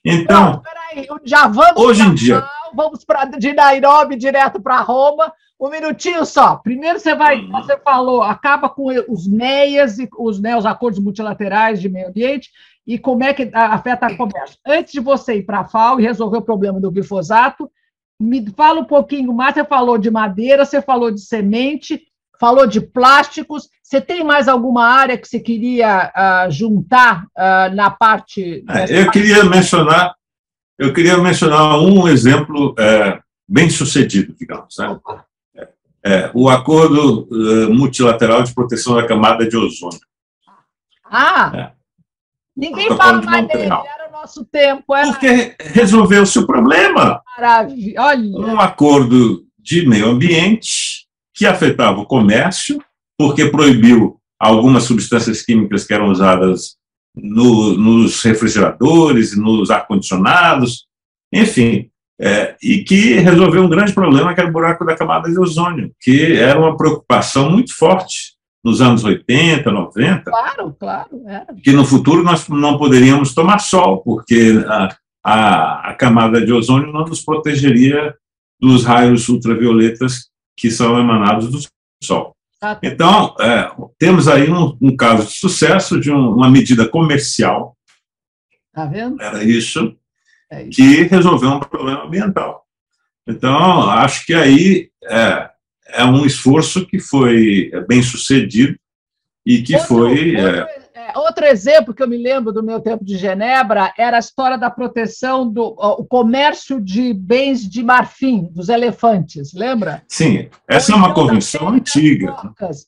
Então, Não, peraí, já vamos hoje em dia, vamos pra, de Nairobi direto para Roma. Um minutinho só. Primeiro você vai, uhum. você falou, acaba com os MEIAs e os, né, os acordos multilaterais de meio ambiente e como é que afeta a comércio. Antes de você ir para a FAO e resolver o problema do glifosato, me fala um pouquinho mais. Você falou de madeira, você falou de semente, falou de plásticos. Você tem mais alguma área que você queria uh, juntar uh, na parte? É, eu queria mencionar, eu queria mencionar um exemplo é, bem sucedido, digamos. Né? É, o acordo uh, multilateral de proteção da camada de ozônio. Ah! É. Ninguém fala mais dele, era o nosso tempo. Era... Porque resolveu-se o problema. Maravilha. Olha. Um acordo de meio ambiente que afetava o comércio, porque proibiu algumas substâncias químicas que eram usadas no, nos refrigeradores, nos ar-condicionados, enfim, é, e que resolveu um grande problema, que era o buraco da camada de ozônio, que era uma preocupação muito forte nos anos 80, 90. Claro, claro. Era. Que no futuro nós não poderíamos tomar sol, porque a, a, a camada de ozônio não nos protegeria dos raios ultravioletas que são emanados do sol. Ah, tá. Então, é, temos aí um, um, caso de sucesso de um, uma medida comercial. Tá vendo? Era isso, é que resolveu um problema ambiental. Então, acho que aí é, é um esforço que foi bem sucedido e que outro, foi. Outro. É, outro, exemplo que eu me lembro do meu tempo de Genebra era a história da proteção do o comércio de bens de marfim, dos elefantes, lembra? Sim, essa Ou é uma então, convenção antiga.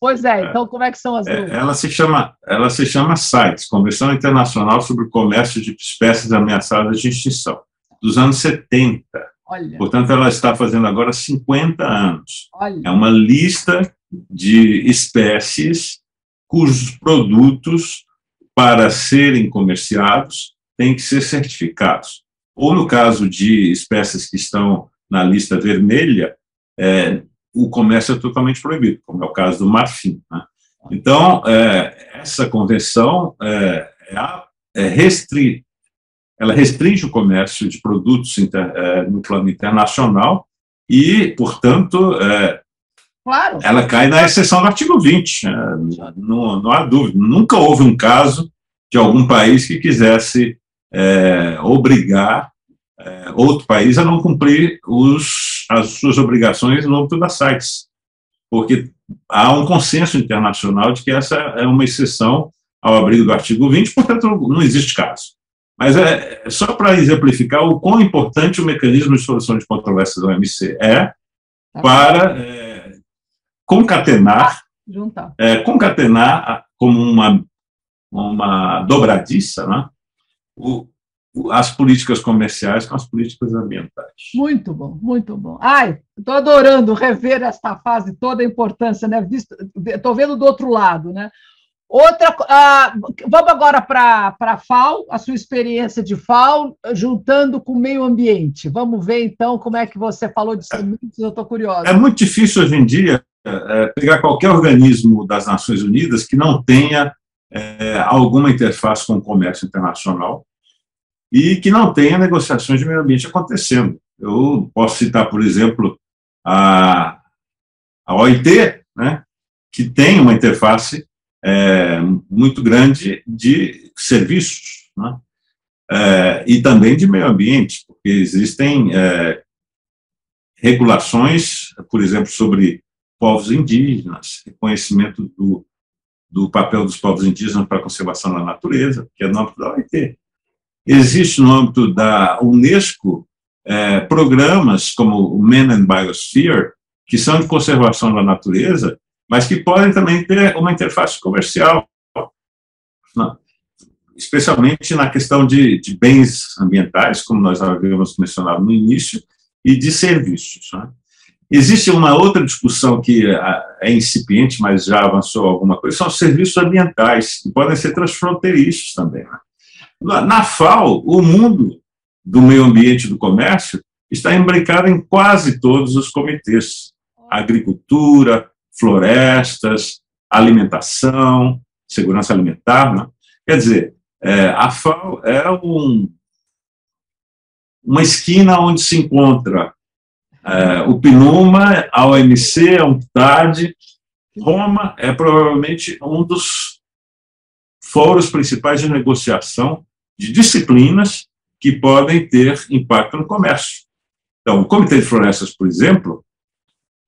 Pois é, então como é que são as é, Ela se chama, ela se chama CITES, Convenção Internacional sobre o Comércio de Espécies Ameaçadas de Extinção, dos anos 70. Olha. Portanto, ela está fazendo agora 50 anos. Olha. É uma lista de espécies cujos produtos, para serem comerciados, têm que ser certificados. Ou, no caso de espécies que estão na lista vermelha, é, o comércio é totalmente proibido, como é o caso do marfim. Né? Então, é, essa convenção é, é, é restri ela restringe o comércio de produtos inter, é, no plano internacional e, portanto, é, claro. ela cai na exceção do artigo 20. É, não, não, há dúvida. Nunca houve um caso de algum país que quisesse é, obrigar é, outro país a não cumprir os, as suas obrigações no âmbito das sites, porque há um consenso internacional de que essa é uma exceção ao abrigo do artigo 20, portanto, não existe caso. Mas é, só para exemplificar o quão importante o mecanismo de solução de controvérsias do OMC é tá para é, concatenar, é, concatenar como uma, uma dobradiça né, o, as políticas comerciais com as políticas ambientais. Muito bom, muito bom. Ai, estou adorando rever esta fase, toda a importância, né? Estou vendo do outro lado, né? Outra, uh, vamos agora para a FAO, a sua experiência de FAO, juntando com o meio ambiente. Vamos ver, então, como é que você falou de sementes, eu estou curiosa. É muito difícil hoje em dia é, pegar qualquer organismo das Nações Unidas que não tenha é, alguma interface com o comércio internacional e que não tenha negociações de meio ambiente acontecendo. Eu posso citar, por exemplo, a, a OIT, né, que tem uma interface é, muito grande de serviços, né? é, e também de meio ambiente, porque existem é, regulações, por exemplo, sobre povos indígenas, reconhecimento do, do papel dos povos indígenas para a conservação da natureza, que é no âmbito da OIT. Existe no âmbito da Unesco é, programas como o Men and Biosphere, que são de conservação da natureza, mas que podem também ter uma interface comercial, não, especialmente na questão de, de, bens ambientais, como nós havíamos mencionado no início, e de serviços. Né? Existe uma outra discussão que é incipiente, mas já avançou alguma coisa, são os serviços ambientais, que podem ser transfronteiriços também. Né? Na FAO, o mundo do meio ambiente e do comércio está imbricado em quase todos os comitês. Agricultura, florestas, alimentação, segurança alimentar. Né? Quer dizer, é, a FAO é um, uma esquina onde se encontra é, o PNUMA, a OMC, a UNCTAD. Roma é provavelmente um dos fóruns principais de negociação de disciplinas que podem ter impacto no comércio. Então, o Comitê de Florestas, por exemplo,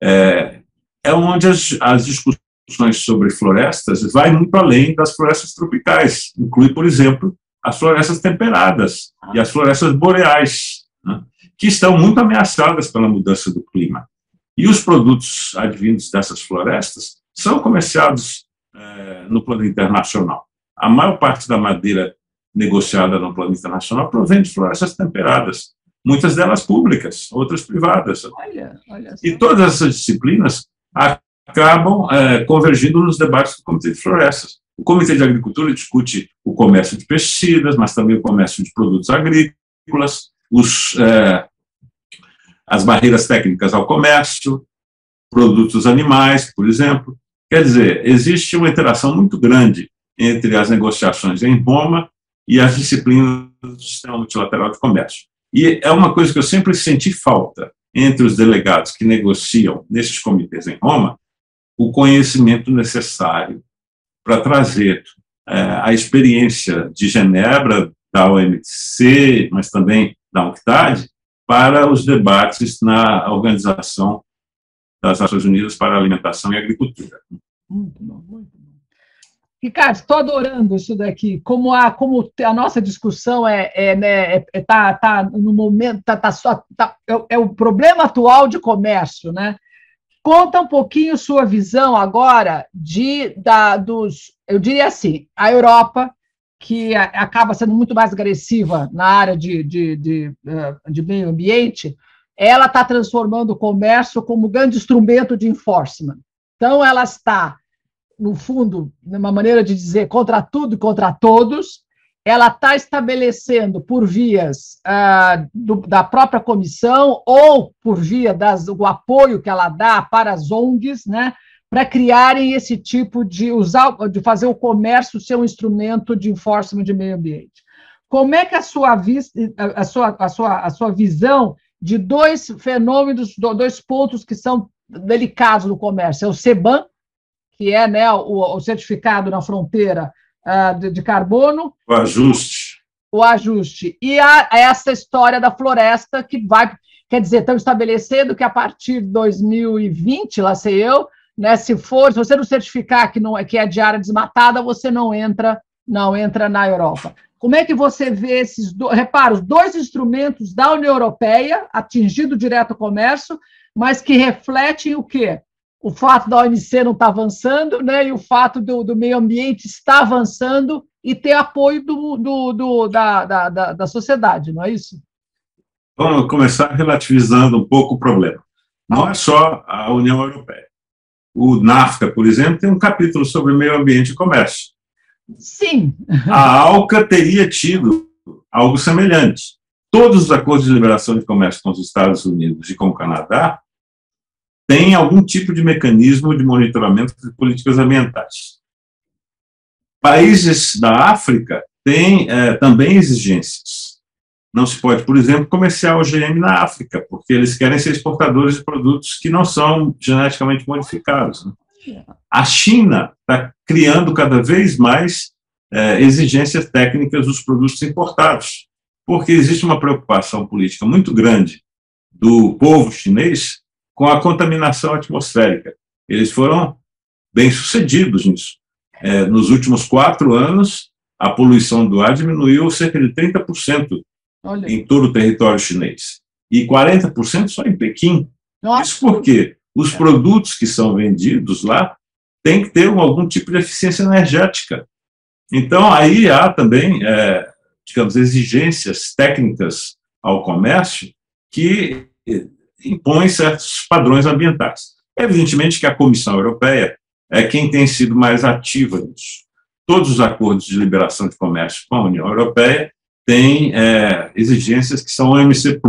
é, é onde as, as discussões sobre florestas vai muito além das florestas tropicais, inclui, por exemplo, as florestas temperadas e as florestas boreais, né, que estão muito ameaçadas pela mudança do clima. E os produtos advindos dessas florestas são comerciados é, no plano internacional. A maior parte da madeira negociada no plano internacional provém de florestas temperadas, muitas delas públicas, outras privadas. Olha, olha e todas essas disciplinas acabam é, convergindo nos debates do Comitê de Florestas. O Comitê de Agricultura discute o comércio de pesticidas, mas também o comércio de produtos agrícolas, os, é, as barreiras técnicas ao comércio, produtos animais, por exemplo. Quer dizer, existe uma interação muito grande entre as negociações em Roma e as disciplinas do sistema multilateral de comércio. E é uma coisa que eu sempre senti falta entre os delegados que negociam nesses comitês em Roma, o conhecimento necessário para trazer é, a experiência de Genebra, da OMC, mas também da UNCTAD, para os debates na Organização das Nações Unidas para a Alimentação e Agricultura. Ricardo, estou adorando isso daqui. Como a, como a nossa discussão é, é, né, é, é tá, tá no momento, tá, tá só, tá, é, é, o problema atual de comércio, né? Conta um pouquinho sua visão agora de da, dos, eu diria assim, a Europa que acaba sendo muito mais agressiva na área de, de, de, eh, de meio ambiente, ela está transformando o comércio como grande instrumento de enforcement. Então, ela está, no fundo, numa maneira de dizer contra tudo e contra todos, ela está estabelecendo por vias ah, do, da própria comissão ou por via das, do apoio que ela dá para as ONGs, né, para criarem esse tipo de usar, de fazer o comércio ser um instrumento de enforcement de meio ambiente. Como é que a sua, a sua, a sua, a sua visão de dois fenômenos, dois pontos que são delicados no comércio? É o CBAM, que é né, o, o certificado na fronteira uh, de, de, carbono. O ajuste. O ajuste. E a, essa história da floresta que vai, quer dizer, estão estabelecendo que a partir de 2020, lá sei eu, né, se for, se você não certificar que não é que é de área desmatada, você não entra, não entra na Europa. Como é que você vê esses dois, repara, os dois instrumentos da União Europeia atingindo direto o comércio, mas que refletem o quê? o fato da OMC não estar tá avançando, né, e o fato do, do meio ambiente estar avançando e ter apoio do, do, do da, da, da, da, sociedade, não é isso? Vamos começar relativizando um pouco o problema. Não é só a União Europeia. O NAFTA, por exemplo, tem um capítulo sobre meio ambiente e comércio. Sim. A ALCA teria tido algo semelhante. Todos os acordos de liberação de comércio com os Estados Unidos e com o Canadá tem algum tipo de mecanismo de monitoramento de políticas ambientais. Países da África têm é, também exigências. Não se pode, por exemplo, comerciar OGM na África, porque eles querem ser exportadores de produtos que não são geneticamente modificados. Né? A China está criando cada vez mais é, exigências técnicas dos produtos importados, porque existe uma preocupação política muito grande do povo chinês com a contaminação atmosférica. Eles foram bem-sucedidos nisso. É, nos últimos quatro anos, a poluição do ar diminuiu cerca de 30% Olha. em todo o território chinês. E 40% só em Pequim. Nossa. Isso porque os produtos que são vendidos lá têm que ter algum tipo de eficiência energética. Então, aí há também, é, digamos, exigências técnicas ao comércio que impõe certos padrões ambientais. Evidentemente que a Comissão Europeia é quem tem sido mais ativa nisso. Todos os acordos de liberação de comércio com a União Europeia têm é, exigências que são OMC+.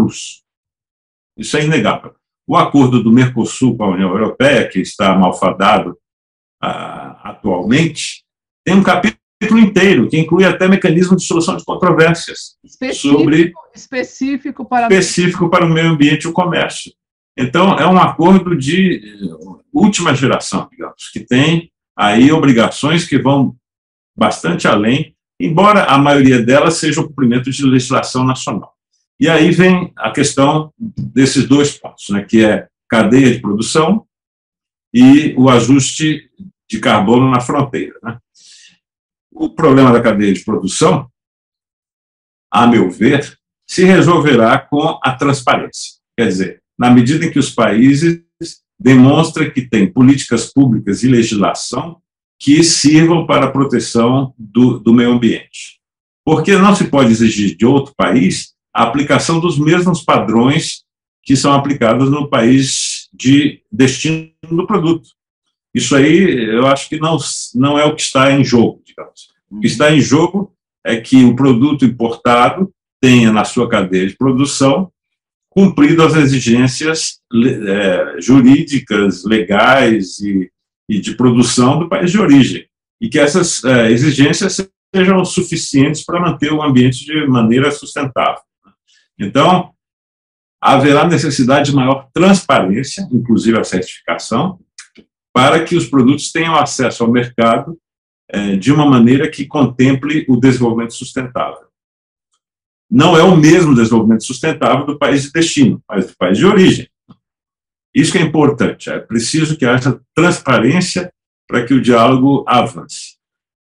Isso é inegável. O acordo do Mercosul com a União Europeia, que está malfadado ah, atualmente, tem um capítulo inteiro, que inclui até mecanismo de solução de controvérsias específico, sobre específico para específico para o meio ambiente e o comércio. Então é um acordo de eh, última geração, digamos, que tem aí obrigações que vão bastante além, embora a maioria delas seja o cumprimento de legislação nacional. E aí vem a questão desses dois pontos, né, que é cadeia de produção e o ajuste de carbono na fronteira. Né? O problema da cadeia de produção, a meu ver, se resolverá com a transparência. Quer dizer, na medida em que os países demonstram que têm políticas públicas e legislação que sirvam para a proteção do, do meio ambiente. Porque não se pode exigir de outro país a aplicação dos mesmos padrões que são aplicados no país de destino do produto. Isso aí eu acho que não, não é o que está em jogo, digamos. O que está em jogo é que o produto importado tenha na sua cadeia de produção cumprido as exigências é, jurídicas, legais e, e, de produção do país de origem, e que essas é, exigências sejam suficientes para manter o ambiente de maneira sustentável. Então, haverá necessidade de maior transparência, inclusive a certificação, para que os produtos tenham acesso ao mercado é, de uma maneira que contemple o desenvolvimento sustentável. Não é o mesmo desenvolvimento sustentável do país de destino, mas do país de origem. Isso que é importante, é preciso que haja transparência para que o diálogo avance.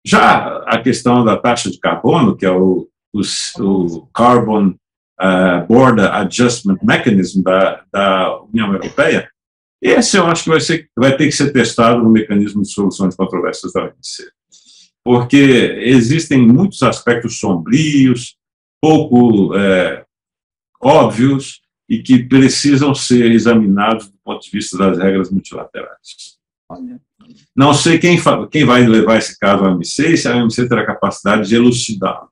Já a questão da taxa de carbono, que é o, o, o Carbon uh, Border Adjustment Mechanism da, da União Europeia, esse eu acho que vai, ser, vai ter que ser testado no mecanismo de solução de controvérsias da OMC porque existem muitos aspectos sombrios, pouco é, óbvios e que precisam ser examinados do ponto de vista das regras multilaterais. Não sei quem, quem vai levar esse caso à OMC e se a OMC terá capacidade de elucidá-lo,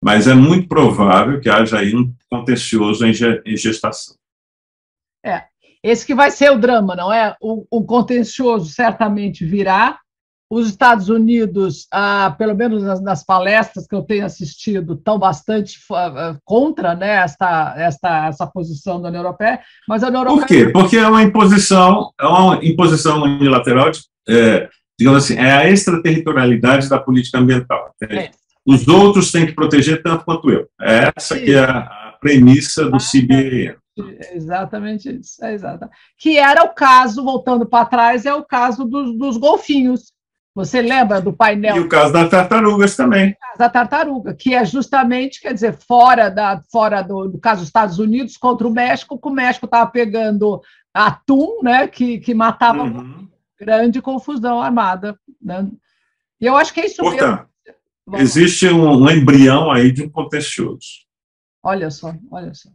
mas é muito provável que haja aí um contencioso em gestação. É, esse que vai ser o drama, não é? O, o contencioso certamente virá, os Estados Unidos, ah, pelo menos nas, nas, palestras que eu tenho assistido, estão bastante ah, contra né, esta, esta, essa posição da União Europeia, mas a União Europeia... Por quê? Porque é uma imposição, é uma imposição unilateral, de, é, digamos assim, é a extraterritorialidade da política ambiental. É. Os outros têm que proteger tanto quanto eu. É essa que é a premissa do CBA. Exatamente isso, é exato. Que era o caso, voltando para trás, é o caso dos, dos golfinhos, você lembra do painel? E o caso das tartarugas também. Da tartaruga, que é justamente, quer dizer, fora, da, fora do, do caso dos Estados Unidos contra o México, que o México estava pegando atum, né, que, que matava uhum. grande confusão armada. Né? E eu acho que é isso Portanto, mesmo. existe um, um, embrião aí de um contencioso. Olha só, olha só.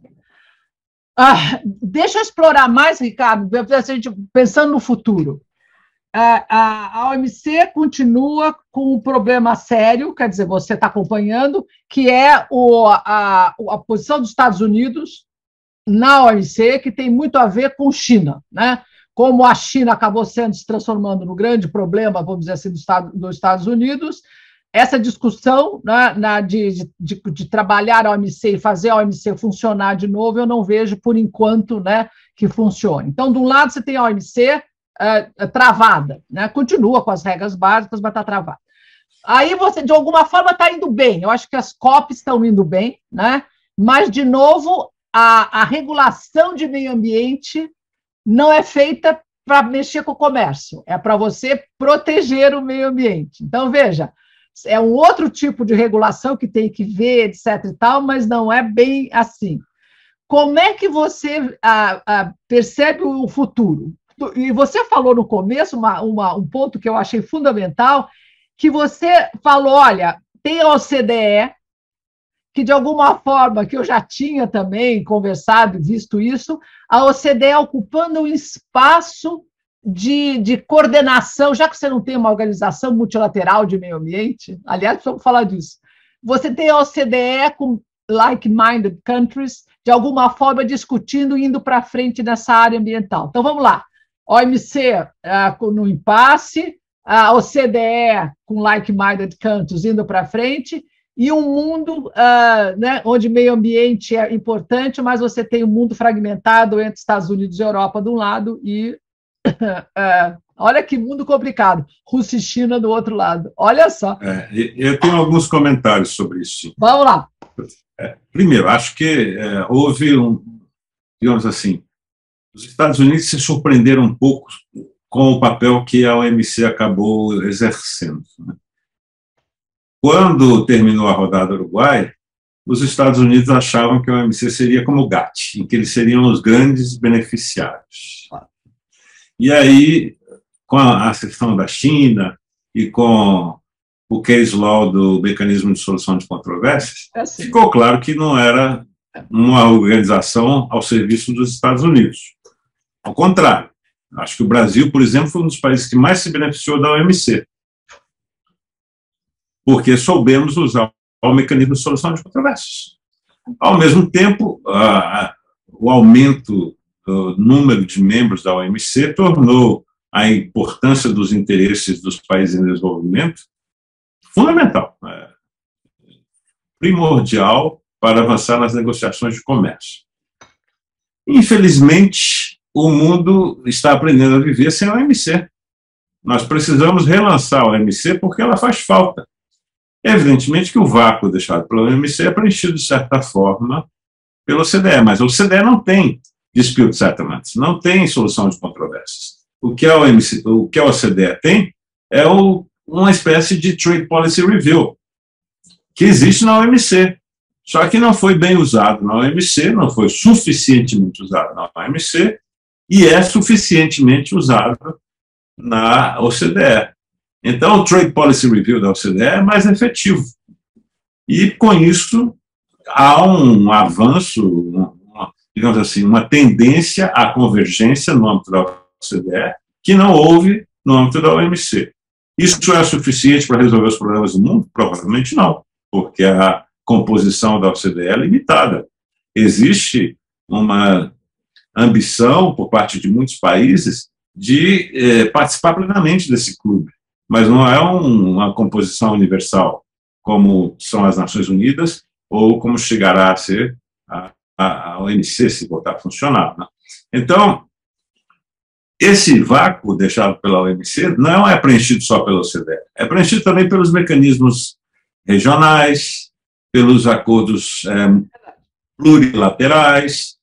Ah, deixa eu explorar mais, Ricardo, pensando no futuro a, OMC continua com um problema sério, quer dizer, você está acompanhando, que é o, a, a posição dos Estados Unidos na OMC, que tem muito a ver com China, né? Como a China acabou sendo se transformando no grande problema, vamos dizer assim, do Estado, dos Estados Unidos, essa discussão né, na, de, de, de, trabalhar a OMC e fazer a OMC funcionar de novo, eu não vejo, por enquanto, né, que funcione. Então, de um lado, você tem a OMC, uh, travada, né? Continua com as regras básicas, mas está travada. Aí você, de alguma forma, está indo bem. Eu acho que as COPs estão indo bem, né? Mas, de novo, a, a regulação de meio ambiente não é feita para mexer com o comércio, é para você proteger o meio ambiente. Então, veja, é um outro tipo de regulação que tem que ver, etc. e tal, mas não é bem assim. Como é que você ah, ah, percebe o futuro? E você falou no começo uma, uma, um ponto que eu achei fundamental, que você falou, olha, tem a OCDE, que de alguma forma, que eu já tinha também conversado, visto isso, a OCDE ocupando um espaço de, de coordenação, já que você não tem uma organização multilateral de meio ambiente, aliás, precisamos falar disso, você tem a OCDE com like-minded countries, de alguma forma, discutindo, indo para frente nessa área ambiental. Então, vamos lá. OMC ah, no impasse, a OCDE com like-minded countries indo para frente, e um mundo uh, né, onde meio ambiente é importante, mas você tem um mundo fragmentado entre Estados Unidos e Europa de um lado e uh, olha que mundo complicado, Rússia e China do outro lado. Olha só. É, eu tenho alguns comentários sobre isso. Vamos lá. É, primeiro, acho que é, houve um, digamos assim, os Estados Unidos se surpreenderam um pouco com o papel que a OMC acabou exercendo. Né? Quando terminou a rodada Uruguai, os Estados Unidos achavam que a OMC seria como o GATT, em que eles seriam os grandes beneficiários. E aí, com a sessão da China e com o case law do mecanismo de solução de controvérsias, é assim. ficou claro que não era uma organização ao serviço dos Estados Unidos. Ao contrário, acho que o Brasil, por exemplo, foi um dos países que mais se beneficiou da OMC porque soubemos usar o mecanismo de solução de controvérsias. Ao mesmo tempo, a, o aumento do número de membros da OMC tornou a importância dos interesses dos países em desenvolvimento fundamental, é, primordial para avançar nas negociações de comércio. Infelizmente, o mundo está aprendendo a viver sem a OMC. Nós precisamos relançar a OMC porque ela faz falta. Evidentemente que o vácuo deixado pela OMC é preenchido, de certa forma, pelo CDE, mas o CDE não tem dispute settlements, não tem solução de controvérsias. O que a, OMC, o que a OCDE tem é o, uma espécie de Trade Policy Review, que existe na OMC, só que não foi bem usado na OMC, não foi suficientemente usado na OMC, e é suficientemente usado na OCDE. Então, o Trade Policy Review da OCDE é mais efetivo. E, com isso, há um avanço, uma, digamos assim, uma tendência à convergência no âmbito da OCDE que não houve no âmbito da OMC. Isso é suficiente para resolver os problemas do mundo? Provavelmente não, porque a composição da OCDE é limitada. Existe uma ambição por parte de muitos países de eh, participar plenamente desse clube mas não é um, uma composição universal, como são as Nações Unidas, ou como chegará a ser a, a, a OMC, se voltar a funcionar. Né? Então, esse vácuo deixado pela OMC não é preenchido só pela OCDE, é preenchido também pelos mecanismos regionais, pelos acordos é, plurilaterais,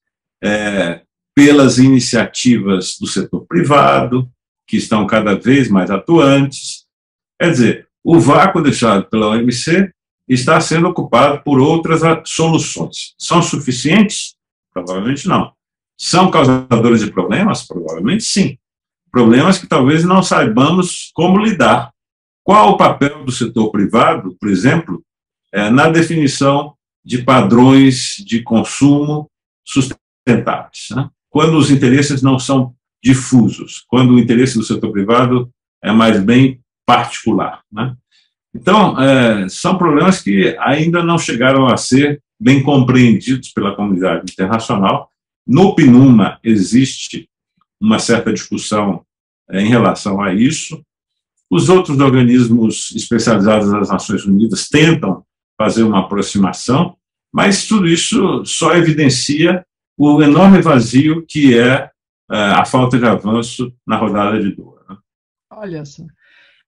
é, pelas iniciativas do setor privado, que estão cada vez mais atuantes. Quer dizer, o vácuo deixado pela OMC está sendo ocupado por outras soluções. São suficientes? Provavelmente não. São causadores de problemas? Provavelmente sim. Problemas que talvez não saibamos como lidar. Qual o papel do setor privado, por exemplo, é, na definição de padrões de consumo sustentáveis? Né? Quando os interesses não são difusos, quando o interesse do setor privado é mais bem particular. Né? Então, é, são problemas que ainda não chegaram a ser bem compreendidos pela comunidade internacional. No PNUMA existe uma certa discussão é, em relação a isso. Os outros organismos especializados das Nações Unidas tentam fazer uma aproximação, mas tudo isso só evidencia o enorme vazio que é é, a falta de avanço na rodada de Doha. Né? Olha só.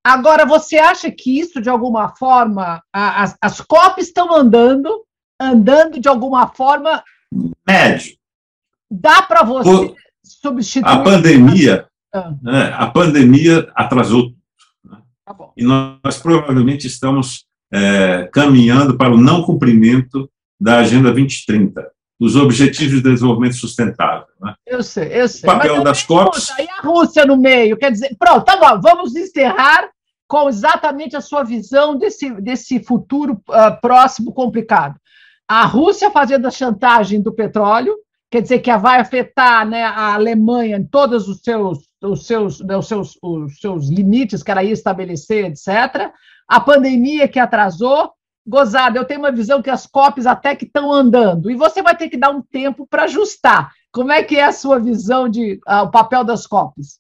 Agora, você acha que isso, de alguma forma, as, as COP estão andando, andando de alguma forma. Médio. Dá para você o, substituir. A pandemia, ah. né, a pandemia atrasou tudo. Né? Tá e nós, nós, provavelmente estamos é, caminhando para o não cumprimento da Agenda 2030 dos Objetivos de Desenvolvimento Sustentável. Né? Eu sei, eu sei. O papel das COPs. E a Rússia no meio? Quer dizer, pronto, tá bom, vamos encerrar com exatamente a sua visão desse, desse futuro uh, próximo complicado. A Rússia fazendo a chantagem do petróleo, quer dizer que vai afetar né, a Alemanha em todos os seus, os seus, né, os seus, os seus limites que ela ia estabelecer, etc. A pandemia que atrasou, gozada, eu tenho uma visão que as COPs até que estão andando, e você vai ter que dar um tempo para ajustar. Como é que é a sua visão de uh, o papel das COPs?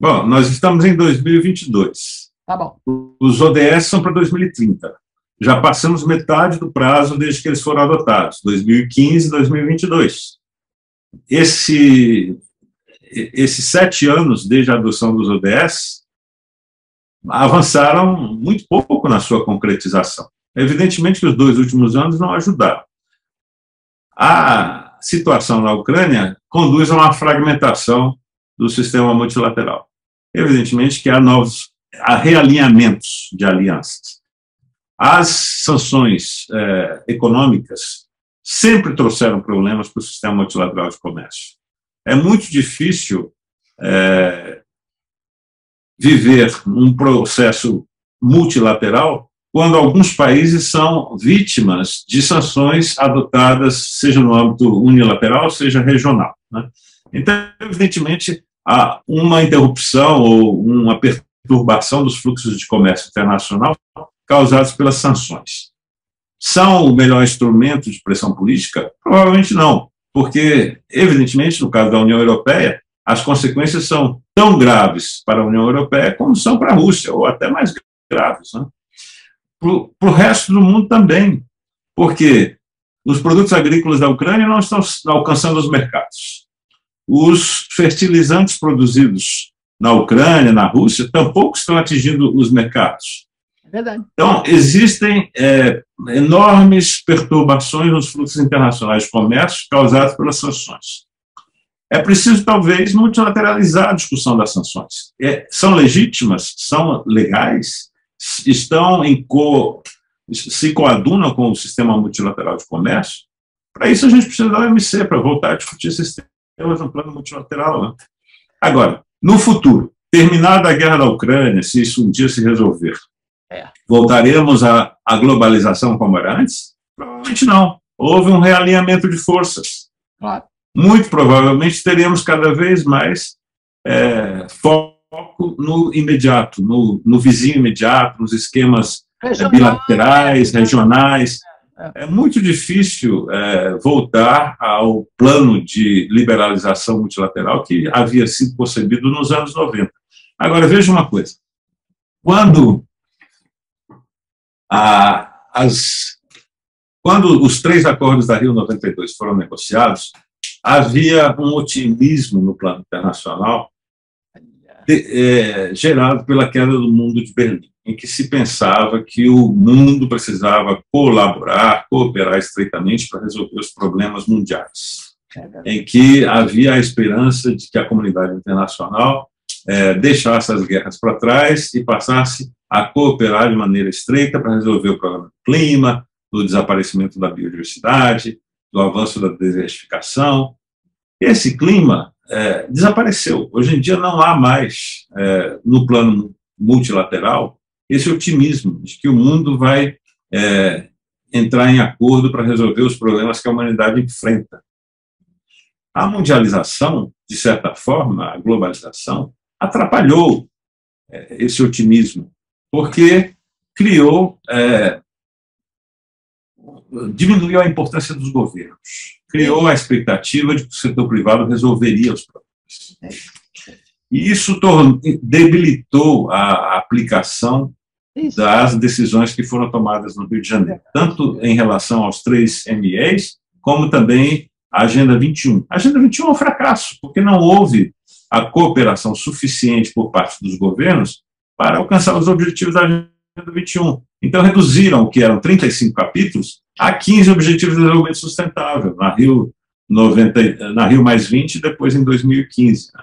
Bom, nós estamos em 2022. Tá bom. Os ODS são para 2030. Já passamos metade do prazo desde que eles foram adotados, 2015 e 2022. Esse, esses sete anos desde a adoção dos ODS avançaram muito pouco na sua concretização. Evidentemente que os dois últimos anos não ajudaram. A situação na Ucrânia conduz a uma fragmentação do sistema multilateral. Evidentemente que há novos há realinhamentos de alianças. As sanções eh, econômicas sempre trouxeram problemas para o sistema multilateral de comércio. É muito difícil eh, viver um processo multilateral quando alguns países são vítimas de sanções adotadas, seja no âmbito unilateral, seja regional. Né? Então, evidentemente, há uma interrupção ou uma perturbação dos fluxos de comércio internacional causados pelas sanções. São o melhor instrumento de pressão política? Provavelmente não, porque, evidentemente, no caso da União Europeia, as consequências são tão graves para a União Europeia como são para a Rússia, ou até mais graves. Né? Para o resto do mundo também, porque os produtos agrícolas da Ucrânia não estão alcançando os mercados. Os fertilizantes produzidos na Ucrânia, na Rússia, tampouco estão atingindo os mercados. É verdade. Então, existem é, enormes perturbações nos fluxos internacionais de comércio causados pelas sanções. É preciso, talvez, multilateralizar a discussão das sanções. É, são legítimas, são legais, estão em co, se coadunam com o sistema multilateral de comércio, para isso a gente precisa da OMC, para voltar a discutir esses temas no plano multilateral. Né? Agora, no futuro, terminada a guerra da Ucrânia, se isso um dia se resolver, é. voltaremos à, à globalização como era antes? Provavelmente não. Houve um realinhamento de forças. Claro. Muito provavelmente teremos cada vez mais é, foco no imediato, no, no vizinho imediato, nos esquemas Regional, bilaterais, regionais. É, é muito difícil é, voltar ao plano de liberalização multilateral que havia sido concebido nos anos 90. Agora, veja uma coisa. Quando, a, as, quando os três acordos da Rio 92 foram negociados, havia um otimismo no plano internacional é, gerado pela queda do mundo de Berlim, em que se pensava que o mundo precisava colaborar, cooperar estreitamente para resolver os problemas mundiais, em que havia a esperança de que a comunidade internacional é, deixasse as guerras para trás e passasse a cooperar de maneira estreita para resolver o problema do clima, do desaparecimento da biodiversidade, do avanço da desertificação. Esse clima é, desapareceu. Hoje em dia não há mais, é, no plano multilateral, esse otimismo de que o mundo vai é, entrar em acordo para resolver os problemas que a humanidade enfrenta. A mundialização, de certa forma, a globalização, atrapalhou é, esse otimismo, porque criou, é, diminuiu a importância dos governos. Criou a expectativa de que o setor privado resolveria os problemas. E isso debilitou a aplicação das decisões que foram tomadas no Rio de Janeiro, tanto em relação aos três MEs, como também a Agenda 21. A Agenda 21 é um fracasso, porque não houve a cooperação suficiente por parte dos governos para alcançar os objetivos da Agenda 21. Então, reduziram o que eram 35 capítulos a 15 Objetivos de Desenvolvimento Sustentável, na Rio, 90, na Rio mais 20, depois em 2015. Né?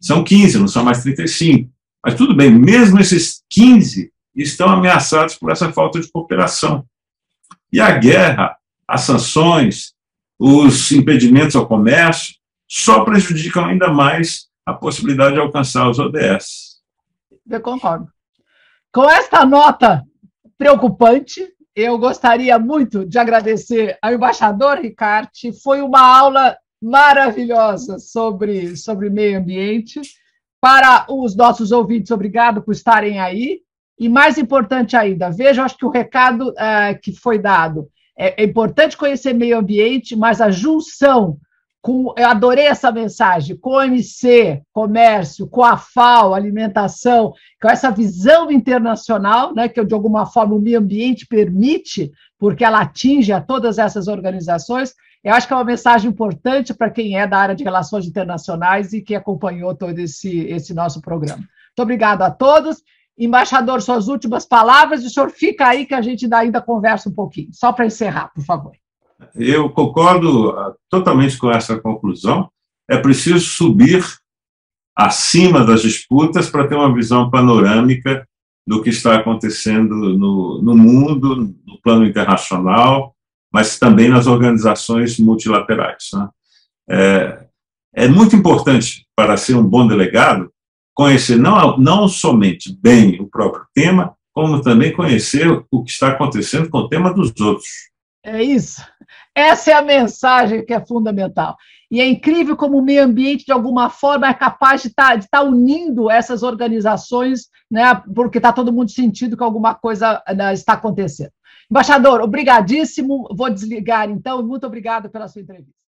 São 15, não são mais 35. Mas tudo bem, mesmo esses 15 estão ameaçados por essa falta de cooperação. E a guerra, as sanções, os impedimentos ao comércio só prejudicam ainda mais a possibilidade de alcançar os ODS. Eu concordo. Com esta nota preocupante, eu gostaria muito de agradecer ao embaixador Ricarte. Foi uma aula maravilhosa sobre, sobre meio ambiente. Para os nossos ouvintes, obrigado por estarem aí. E mais importante ainda, veja, acho que o recado uh, que foi dado é, é importante conhecer meio ambiente, mas a junção com, eu adorei essa mensagem, com o MC, comércio, com a FAO, alimentação, com essa visão internacional, né, que de alguma forma o meio ambiente permite, porque ela atinge a todas essas organizações, eu acho que é uma mensagem importante para quem é da área de relações internacionais e que acompanhou todo esse, esse nosso programa. Muito obrigada a todos. Embaixador, suas últimas palavras, o senhor fica aí que a gente ainda conversa um pouquinho, só para encerrar, por favor. Eu concordo ah, totalmente com essa conclusão. É preciso subir acima das disputas para ter uma visão panorâmica do que está acontecendo no, no mundo, no plano internacional, mas também nas organizações multilaterais. Né? É, é muito importante para ser um bom delegado conhecer não, não somente bem o próprio tema, como também conhecer o que está acontecendo com o tema dos outros. É isso. Essa é a mensagem que é fundamental. E é incrível como o meio ambiente, de alguma forma, é capaz de estar, tá, estar tá unindo essas organizações, né, porque está todo mundo sentindo que alguma coisa né, está acontecendo. Embaixador, obrigadíssimo. Vou desligar, então. Muito obrigado pela sua entrevista.